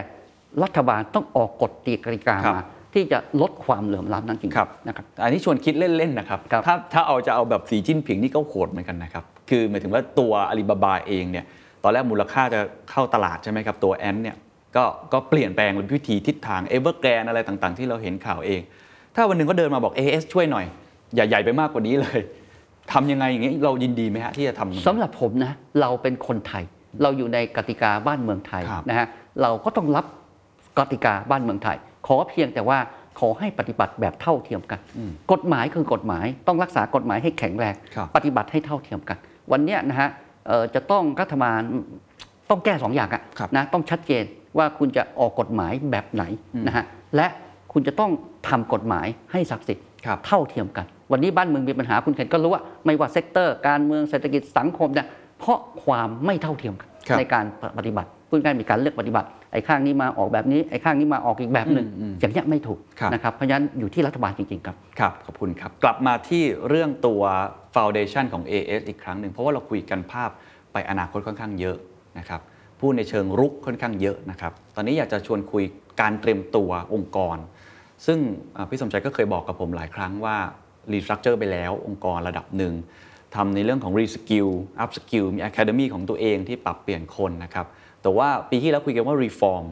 B: รัฐบาลต้องออกกฎตีกติกา
A: ครับ
B: มาที่จะลดความเหลื่อมล้ำนั้นจริงๆ
A: ครับ
B: นะครับ
A: อันนี้ชวนคิดเล่น ๆ นะครับ
B: ครับ
A: ถ้าถ้าเอาจะเอาแบบสีจิ้นผิงนี่ก็โหดเหมือนกันนะครับ คือหมายถึงว่าตัวอาลีบาบาเองเนี่ยตอนแรกมูลค่าจะเข้าตลาดใช่ไหมครับ ตัวแอนเนี่ย ก็ก็เปลี่ยนแปลงเป็นวิธีทิศทางเอเวอร์แกรนอะไรต่างๆ ที่เราเห็นข่าวเอง ถ้าวันหนึ่งก็เดินมาบอก AIS ช่วยหน่อย อย่าใหญ่ไปมากกว่านี้เลยทำยังไงอย่างนี้เรายินดีไหมฮะที่จะทำ
B: สำหรับผมนะเราเป็นคนไทย เราอยู่ในกติกาบ้านเมืองไทย
A: ครับ
B: นะฮะเราก็ต้องรับกติกาบ้านเมืองไทย ขอเพียงแต่ว่าขอให้ปฏิบัติแบบเท่าเทียมกัน กฎหมายคือกฎหมาย ต้องรักษากฎหมายให้แข็งแรง
A: ครับ
B: ปฏิบัติให้เท่าเทียมกัน วันเนี้ยนะฮะเอ่อจะต้องรัฐบาลต้องแก้สองอย่างอะ
A: ครับ
B: นะต้องชัดเจน ว่าคุณจะออกกฎหมายแบบไหนนะฮะและคุณจะต้องทำกฎหมายให้ศักดิ์สิทธิ์
A: ครับ
B: เท่าเทียมกัน วันนี้บ้านเมืองมีปัญหาคุณเคนก็รู้ว่าไม่ว่า sector การเมืองเศรษฐกิจสังคมเนี่ยเพราะความไม่เท่าเทียมกัน
A: ครับ
B: ในการปฏิบัติพูดง่ายๆมีการเลือกปฏิบัติไอ้ข้างนี้มาออกแบบนี้ไอ้ข้างนี้มาออกอีกแบบหนึ่ง
A: อืมอืม
B: อย่างเงี้ยไม่ถูก
A: ครับ
B: นะครับเพราะฉะนั้นอยู่ที่รัฐบาลจริง ๆ ครับ
A: ครับขอบคุณครับ กลับมาที่เรื่องตัว Foundation ของ AS อีกครั้งหนึ่งเพราะว่าเราคุยกันภาพไปอนาคตค่อนข้างเยอะนะครับ พูดในเชิงรุกค่อนข้างเยอะนะครับ ตอนนี้อยากจะชวนคุยการเตรียมตัวองค์กร ซึ่งพี่สมชัยก็เคยบอกกับผมหลายครั้งว่า restructure ไปแล้วองค์กรระดับหนึ่งทำในเรื่องของ reskill upskill มี academy ของตัวเองที่ปรับเปลี่ยนคนนะครับ แต่ว่าปีที่แล้วคุยกันว่า reform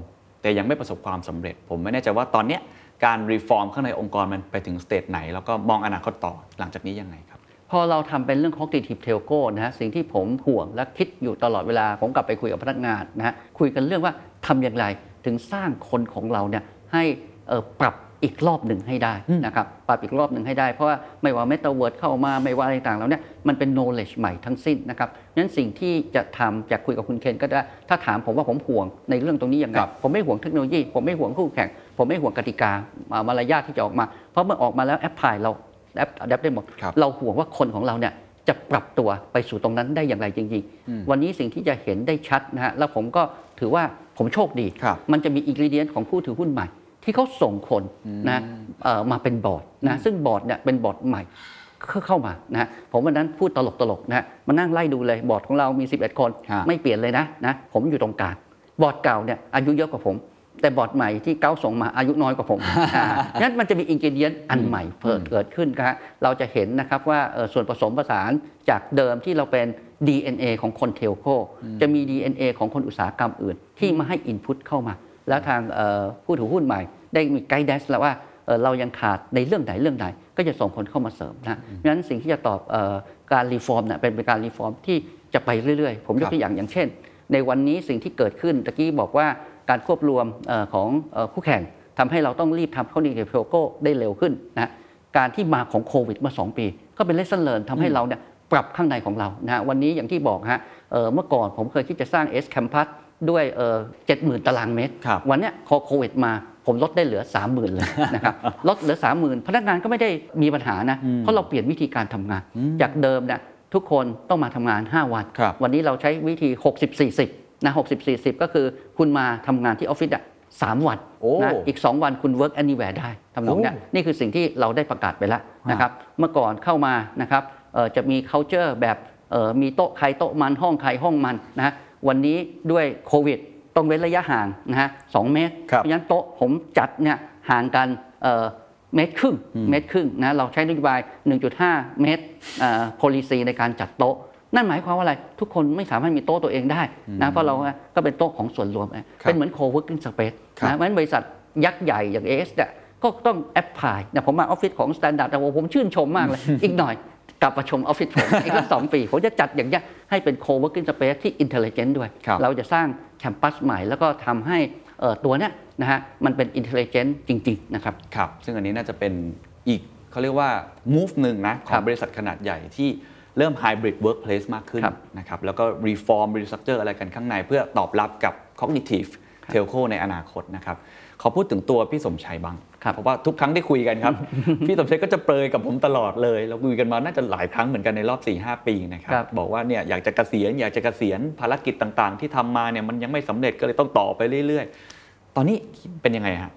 A: แต่ยังไม่ประสบความสำเร็จ ผมไม่แน่ใจว่าตอนเนี้ยการ reform ข้างในองค์กรมันไปถึงสเตจไหน แล้วก็มองอนาคตต่อหลังจากนี้ยังไงครับ
B: อเราทำเป็นเรื่อง cognitive telco นะฮะสิ่งที่ผมห่วงและคิดอยู่ตลอดเวลา ผมกลับไปคุยกับพนักงานนะฮะคุยกันเรื่องว่าทำอย่างไรถึงสร้างคนของเราเนี่ยให้เอ่อปรับอีกรอบหนึ่งให้ได้นะครับปรับอีกรอบหนึ่งให้ได้ เพราะว่าไม่ว่า metaverse เข้ามาไม่ว่าอะไรต่างๆแล้วเนี่ยมันเป็น knowledge ใหม่ทั้งสิ้นนะครับนั้นสิ่งที่จะทำจะคุยกับคุณเคนก็ได้ ถ้าถามผมว่าผมห่วงในเรื่องตรงนี้ยังไง
A: ครับ
B: ผมไม่ห่วงเทคโนโลยี ผมไม่ห่วงคู่แข่ง ผมไม่ห่วงกติกามารยาทที่จะออกมา เพราะเมื่อออกมาแล้ว apply เราแอปแอปได้หมด
A: ครับ
B: เราห่วงว่าคนของเราเนี่ยจะปรับตัวไปสู่ตรงนั้นได้อย่างไรจริงๆวันนี้สิ่งที่จะเห็นได้ชัดนะฮะแล้วผมก็ถือว่าผมโชคดี
A: ครับ
B: มันจะมีอินก e เดียนของผู้ถือหุ้นใหม่ ที่เขาส่งคนนะเอ่อมาเป็นบอร์ดนะซึ่งบอร์ดเนี่ยเป็นบอร์ดใหม่เข้าเข้ามานะฮะผมวันนั้นพูดตลกตลกๆนะฮะมานั่งไล่ดูเลยบอร์ดของเรามี 11 คน
A: ฮะ
B: ไม่เปลี่ยนเลยนะนะผมอยู่ตรงกลางบอร์ดเก่าเนี่ยอายุเยอะกว่าผม แต่บอร์ดใหม่ที่เก้าส่งมาอายุน้อยกว่าผมอ่างั้นมันจะมี ingredient อันใหม่เกิดเกิดขึ้นครับเราจะเห็นนะครับว่าเอ่อส่วนผสมผสานจากเดิมที่เราเป็น DNA ของคน telco จะมี DNA ของคนอุตสาหกรรมอื่น ที่มาให้ input เข้ามา แล้วทางเอ่อผู้ถือหุ้นใหม่ ได้มี guidance แล้วว่าเอ่อเรายังขาดในเรื่องไหนเรื่องไหนก็จะส่งคนเข้ามาเสริมนะเพราะฉะนั้นสิ่งที่จะตอบเออการ reform เนี่ยเป็นเป็นการ reform ที่จะไปเรื่อยๆ ผมย
A: ครั
B: ก
A: บ
B: ตัวอย่างอย่างเช่น ในวันนี้สิ่งที่เกิดขึ้นตะกี้บอกว่า การควบรวมเออของเอ่อคู่แข่งทำให้เราต้องรีบทำ Cognitive Telco ได้เร็วขึ้นนะการที่มาของโควิดมา 2 ปี ก็เป็น lesson learned ทำให้เราเนี่ยปรับข้างในของเรานะวันนี้อย่างที่บอกฮะเอ่อเมื่อก่อนผมเคยคิดจะสร้าง AIS Campus ด้วยเจ็ดหมื่นตารางเมตร
A: ครับ
B: วันเนี้ยพอโควิดมาผมลดได้เหลือ 30,000เลยนะครับลดเหลือ 30,000 พนักงานก็ไม่ได้มีปัญหานะเพราะเราเปลี่ยนวิธีการทำงาน จากเดิมเนี่ยทุกคนต้องมาทำงาน 5 วัน
A: ครับ
B: วันนี้เราใช้วิธี 60 40 นะ60 40ก็คือคุณมาทำงานที่ออฟฟิศอะสามวัน
A: โอ้
B: นะอีก 2 วันคุณ work anywhere ได้ทำนองเนี้ย
A: โอ้
B: นี่คือสิ่งที่เราได้ประกาศไปแล้วนะครับ เมื่อก่อนเข้ามานะครับเอ่อจะมี culture แบบเอ่อมีโต๊ะใครโต๊ะมันห้องใครห้องมันนะฮะวันนี้ด้วยโควิดต้องเว้นระยะห่างนะฮะสองเมตร
A: ครับ
B: เพราะฉะนั้นโต๊ะผมจัดเนี่ยห่างกันเอ่อเมตรครึ่งเมตรครึ่งนะเราใช้นโยบาย 1.5 เมตรเอ่อ policy ในการจัดโต๊ะ นั่นหมายความว่าอะไร ทุกคนไม่สามารถมีโต๊ะตัวเองได้นะเพราะเราก็เป็นโต๊ะของส่วนรวมนะเป็นเหมือน co-working space
A: ครับ
B: นะเพราะฉะนั้นบริษัทยักษ์ใหญ่อย่าง AIS เนี่ยก็ต้อง apply นะผมมาออฟฟิศของ Standard แต่ว่าผมชื่นชมมากเลย อีกหน่อยกลับมาชมออฟฟิศผมอีกสักสองปี ผมจะจัดอย่างเงี้ยให้เป็น co-working space ที่ intelligent ด้วย
A: ครับ
B: เราจะสร้างแคมปัสใหม่แล้วก็ทำให้เอ่อตัวเนี้ยนะฮะมันเป็น intelligent จริง ๆ นะครับ
A: ครับ ซึ่งอันนี้น่าจะเป็นอีกเขาเรียกว่า move หนึ่งนะข
B: ค
A: อ
B: รั
A: ง
B: บ
A: บริษัทขนาดใหญ่ที่ เริ่ม hybrid workplace มากขึ้น
B: ครับ
A: นะครับแล้วก็ reform restructure อะไรกันข้างใน เพื่อตอบรับกับ cognitive telco ในอนาคตนะครับขอพูดถึงตัวพี่สมชัยบ้าง
B: ครับ
A: เพราะว่าทุกครั้งที่คุยกันครับ พี่สมชัยก็จะเปรยกับผมตลอดเลย เราคุยกันมาน่าจะหลายครั้งเหมือนกันในรอบ 4-5 ปีนะครับ
B: ครับ
A: บอกว่าเนี่ยอยากจะเกษียณอยากจะเกษียณภารกิจต่างๆ ที่ทำมาเนี่ยมันยังไม่สำเร็จก็เลยต้องต่อไปเรื่อย ๆ ตอนนี้เป็นยังไงฮะ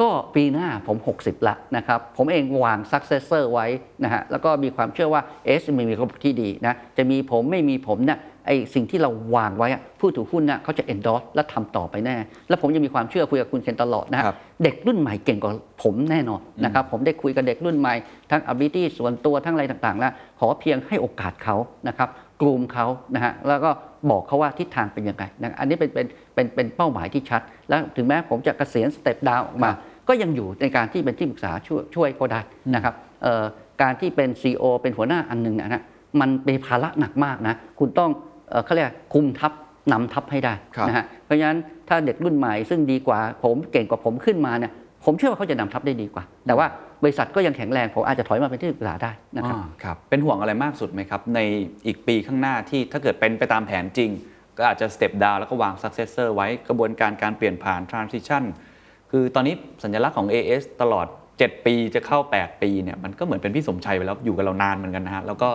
B: ก็ปีหน้าผม 60 ละนะครับ ผมเองวาง successor ไว้นะฮะแล้วก็มีความเชื่อว่าเอสมีระบบที่ดีนะจะมีผมไม่มีผมเนี่ยไอสิ่งที่เราวางไว้ผู้ถือหุ้นเนี่ยเขาจะ endorse และทำต่อไปแน่ แล้วผมยังมีความเชื่อคุยกับคุณเคนตลอดนะ เด็กรุ่นใหม่เก่งกว่าผมแน่นอนนะครับผมได้คุยกับเด็กรุ่นใหม่ ทั้ง ability ส่วนตัวทั้งอะไรต่างๆ แล้วขอเพียงให้โอกาสเขานะครับกลุ่มเขานะฮะแล้วก็บอกเขาว่าทิศทางเป็นยังไงนะอันนี้เป็นเป็น เป็นเป็นเป้าหมายที่ชัด แล้วถึงแม้ผมจะเกษียณสเต็ปดาวออกมา ก็ยังอยู่ในการที่เป็นที่ปรึกษาช่วยช่วยเขาได้นะครับเอ่อการที่เป็น CEO เป็นหัวหน้าอันหนึ่งนะฮะมันเป็นภาระหนักมากนะคุณต้องเอ่อเขาเรียกคุมทัพนำทัพให้ได้
A: ครับ
B: นะฮะเพราะฉะนั้นถ้าเด็กรุ่นใหม่ซึ่งดีกว่าผมเก่งกว่าผมขึ้นมาเนี่ยผมเชื่อว่าเขาจะนำทัพได้ดีกว่า แต่ว่าบริษัทก็ยังแข็งแรงผมอาจจะถอยมาเป็นที่ปรึกษาได้นะครับ
A: อ่าครับเป็นห่วงอะไรมากสุดไหมครับ ในอีกปีข้างหน้าที่ถ้าเกิดเป็นไปตามแผนจริง ก็อาจจะ step down แล้วก็วาง successor ไว้กระบวนการการเปลี่ยนผ่าน transition คือตอนนี้สัญลักษณ์ของ AS ตลอด 7 ปีจะเข้า 8 ปีเนี่ยมันก็เหมือนเป็นพี่สมชัยไปแล้วอยู่กับเรานานเหมือนกันนะฮะแล้วก็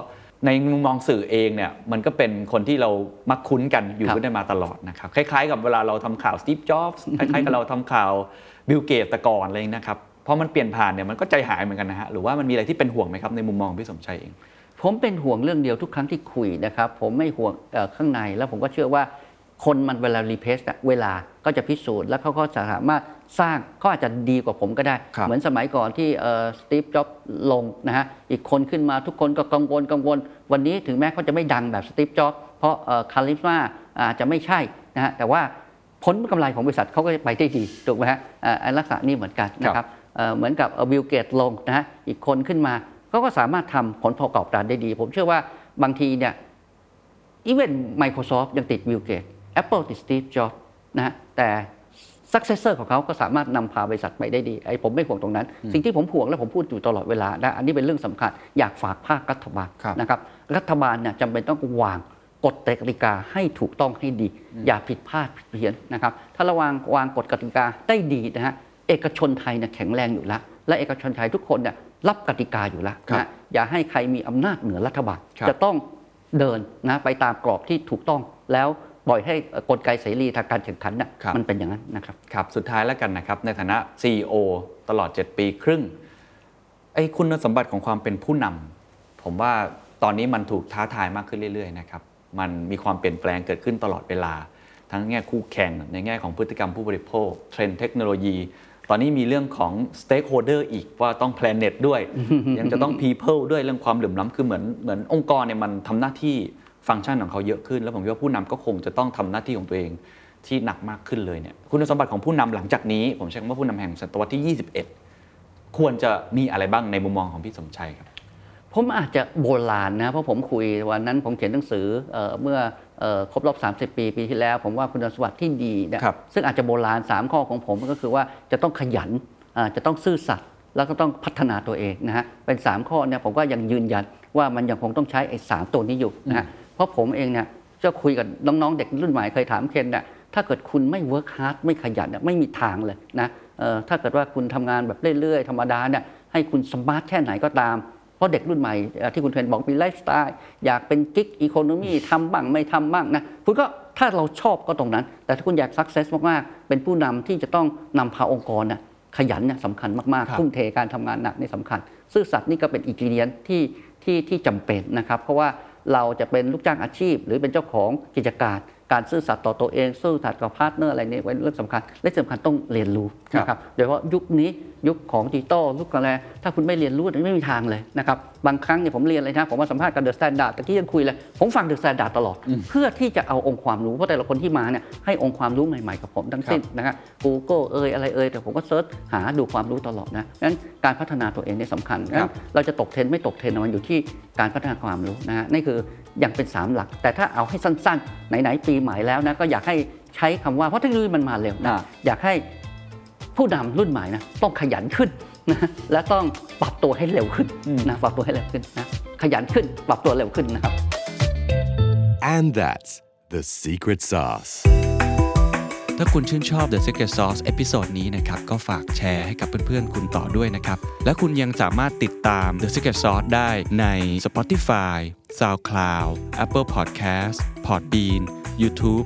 A: ในมุมมองสื่อเองเนี่ยมันก็เป็นคนที่เรามักคุ้นกันอยู่
B: ครับ
A: กันได้มาตลอดนะครับคล้ายๆ กับเวลาเราทำข่าว Steve Jobs คล้ายๆกับเราทำข่าวบิลเกตต่ก่อนอะไรนะครับพอมันเปลี่ยนผ่านเนี่ยมันก็ใจหายเหมือนกันนะฮะหรือว่ามันมีอะไรที่เป็นห่วงไหมครับในมุมมองของพี่สมชัยเอง
B: ผมเป็นห่วงเรื่องเดียวทุกครั้งที่คุยนะครับ ผมไม่ห่วงเอ่อข้างในแล้วผมก็เชื่อว่าคนมันเวลารีเพสเวลาก็จะพิสูจน์แล้วเขาก็สามารถสร้างเขาอาจจะดีกว่าผมก็ได้
A: ครับ
B: เหมือนสมัยก่อนที่สตีฟจ็อบลงนะฮะอีกคนขึ้นมาทุกคนก็กังวลกังวล วันนี้ถึงแม้เขาจะไม่ดังแบบสตีฟจ็อบเพราะคาริสมาอาจจะไม่ใช่นะฮะแต่ว่าผลกำไรของบริษัทเขาก็จะไปได้ดีถูกไหมฮะอ่าอันลักษณะนี้เหมือนกันนะครับเอ่อเหมือนกับ Bill Gates ลงนะฮะอีกคนขึ้นมา เขาก็สามารถทำผลประกอบการได้ดี ผมเชื่อว่าบางทีเนี่ย even Microsoft ยังติด Bill Gates Apple ติด Steve Jobs นะฮะแต่ successor ของเขาก็สามารถนำพาบริษัทไปได้ดีไอ้ผมไม่ห่วงตรงนั้น สิ่งที่ผมห่วงและผมพูดอยู่ตลอดเวลานะอันนี้เป็นเรื่องสำคัญ อยากฝากภาครัฐบาล
A: ครับ
B: นะครับรัฐบาลเนี่ยจำเป็นต้องวางกฎกติกาให้ถูกต้องให้ดี อย่าผิดพลาดผิดเพี้ยนนะครับถ้าระวางวางกฎกติกาได้ดีนะฮะเอกชนไทยเนี่ยแข็งแรงอยู่แล้ว และเอกชนไทยทุกคนเนี่ย รับกติกาอยู่แล้ว
A: ครับ
B: นะอย่าให้ใครมีอำนาจเหนือรัฐบาล
A: ครับ
B: จะต้องเดินนะไปตามกรอบที่ถูกต้องแล้วปล่อยให้เอ่อกลไกเสรีทางการแข่งขันน่ะ
A: ครับ
B: มันเป็นอย่างนั้นนะครับ
A: ครับ สุดท้ายแล้วกันนะครับ ในฐานะ CEO ตลอด 7 ปีครึ่งไอ้คุณสมบัติของความเป็นผู้นำผมว่าตอนนี้มันถูกท้าทายมากขึ้นเรื่อยๆนะครับมันมีความเปลี่ยนแปลงเกิดขึ้นตลอดเวลา ทั้งแง่คู่แข่งในแง่ของพฤติกรรมผู้บริโภค เทรนด์เทคโนโลยี ตอนนี้มีเรื่องของ stakeholder อีกว่าต้อง planet ด้วย ยังจะต้อง people ด้วยเรื่องความเหลื่อมล้ำคือเหมือนเหมือนองค์กรเนี่ยมันทำหน้าที่ฟังก์ชันของเขาเยอะขึ้น แล้วผมคิดว่าผู้นำก็คงจะต้องทำหน้าที่ของตัวเองที่หนักมากขึ้นเลยเนี่ยคุณสมบัติของผู้นำหลังจากนี้ ผมใช้คำว่าผู้นำแห่งศตวรรษที่ 21 ควรจะมีอะไรบ้างในมุมมองของพี่สมชัยครับ
B: ผมอาจจะโบราณนะ เพราะผมคุยวันนั้นผมเขียนหนังสือเออเมื่อเอ่อ ครบรอบ 30 ปีปีที่แล้ว ผมว่าคุณสมบัติที่ดีเนะครับซึ่งอาจจะโบราณ 3 ข้อของผมก็คือว่าจะต้องขยันอ่าจะต้องซื่อสัตย์แล้วก็ต้องพัฒนาตัวเองนะฮะเป็น 3 ข้อเนี่ยผมก็ยังยืนยันว่ามันยังคงต้องใช้ไอ้สามตัวนี้อยู่นะฮะเพราะผมเองเนี่ยจะคุยกับน้องๆเด็กรุ่นใหม่เคยถามเคนเนี่ยถ้าเกิดคุณไม่ work hard ไม่ขยันเนี่ยไม่มีทางเลยนะเอ่อถ้าเกิดว่าคุณทำงานแบบเรื่อยๆ ธรรมดาเนี่ยให้คุณ smart แค่ไหนก็ตาม เพราะเด็กรุ่นใหม่เอ่อที่คุณเคนบอกมีไลฟ์สไตล์อยากเป็น gig economy ทำบ้างไม่ทำบ้างนะคุณก็ถ้าเราชอบก็ตรงนั้น แต่ถ้าคุณอยาก success มากๆ เป็นผู้นำที่จะต้องนำพาองค์กรน่ะขยันเนี่ยสำคัญมาก
F: ครับ
B: ๆทุ่มเทการทำงานหนักนี่สำคัญ ซื่อสัตย์นี่ก็เป็น ingredient ที่ที่ที่จำเป็นนะครับเพราะว่าเราจะเป็นลูกจ้างอาชีพ หรือเป็นเจ้าของกิจการ การซื่อสัตย์ต่อตัวเอง ซื่อสัตย์กับ partner อะไรเนี่ยเป็นเรื่องสำคัญและที่สำคัญต้องเรียนรู้นะครับโดยเฉพาะยุคนี้ยุคของดิจิตอลยุคอะไรถ้าคุณไม่เรียนรู้ไม่มีทางเลยนะครับบางครั้งเนี่ยผมเรียนเลยนะผมมาสัมภาษณ์กับ The Standard ตะกี้ยังคุยเลย ผมฟัง The Standard ตลอด เพื่อที่จะเอาองค์ความรู้เพราะแต่ละคนที่มาเนี่ยให้องค์ความรู้ใหม่ๆกับผมทั้งสิ้นนะฮะ Google เอยอะไรเอยแต่ผมก็ search หาดูความรู้ตลอดนะงั้นการพัฒนาตัวเองเนี่ยสำคัญงั้นเราจะตกเทรนด์ไม่ตกเทรนด์มันอยู่ที่การพัฒนาความรู้นะฮะนี่คืออย่างเป็น 3 หลัก แต่ถ้าเอาให้สั้นๆ ไหนๆปีใหม่แล้วนะก็อยากให้ใช้คำว่าเพราะเทคโนโลยีมันมาเร็วนะ
F: อ่า
B: อยากให้ ผู้นำรุ่นใหม่นะต้องขยันขึ้นนะและต้องปรับตัวให้เร็วขึ้นนะปรับตัวให้เร็วขึ้นนะขยันขึ้นปรับตัวเร็วขึ้นนะครับ
C: And that's the secret sauce.
A: ถ้าคุณชื่นชอบ The Secret Sauce episode นี้นะครับ ก็ฝากแชร์ให้กับเพื่อนๆ คุณต่อด้วยนะครับ และคุณยังสามารถติดตาม The Secret Sauce ได้ใน Spotify, SoundCloud, Apple Podcast, Podbean, YouTube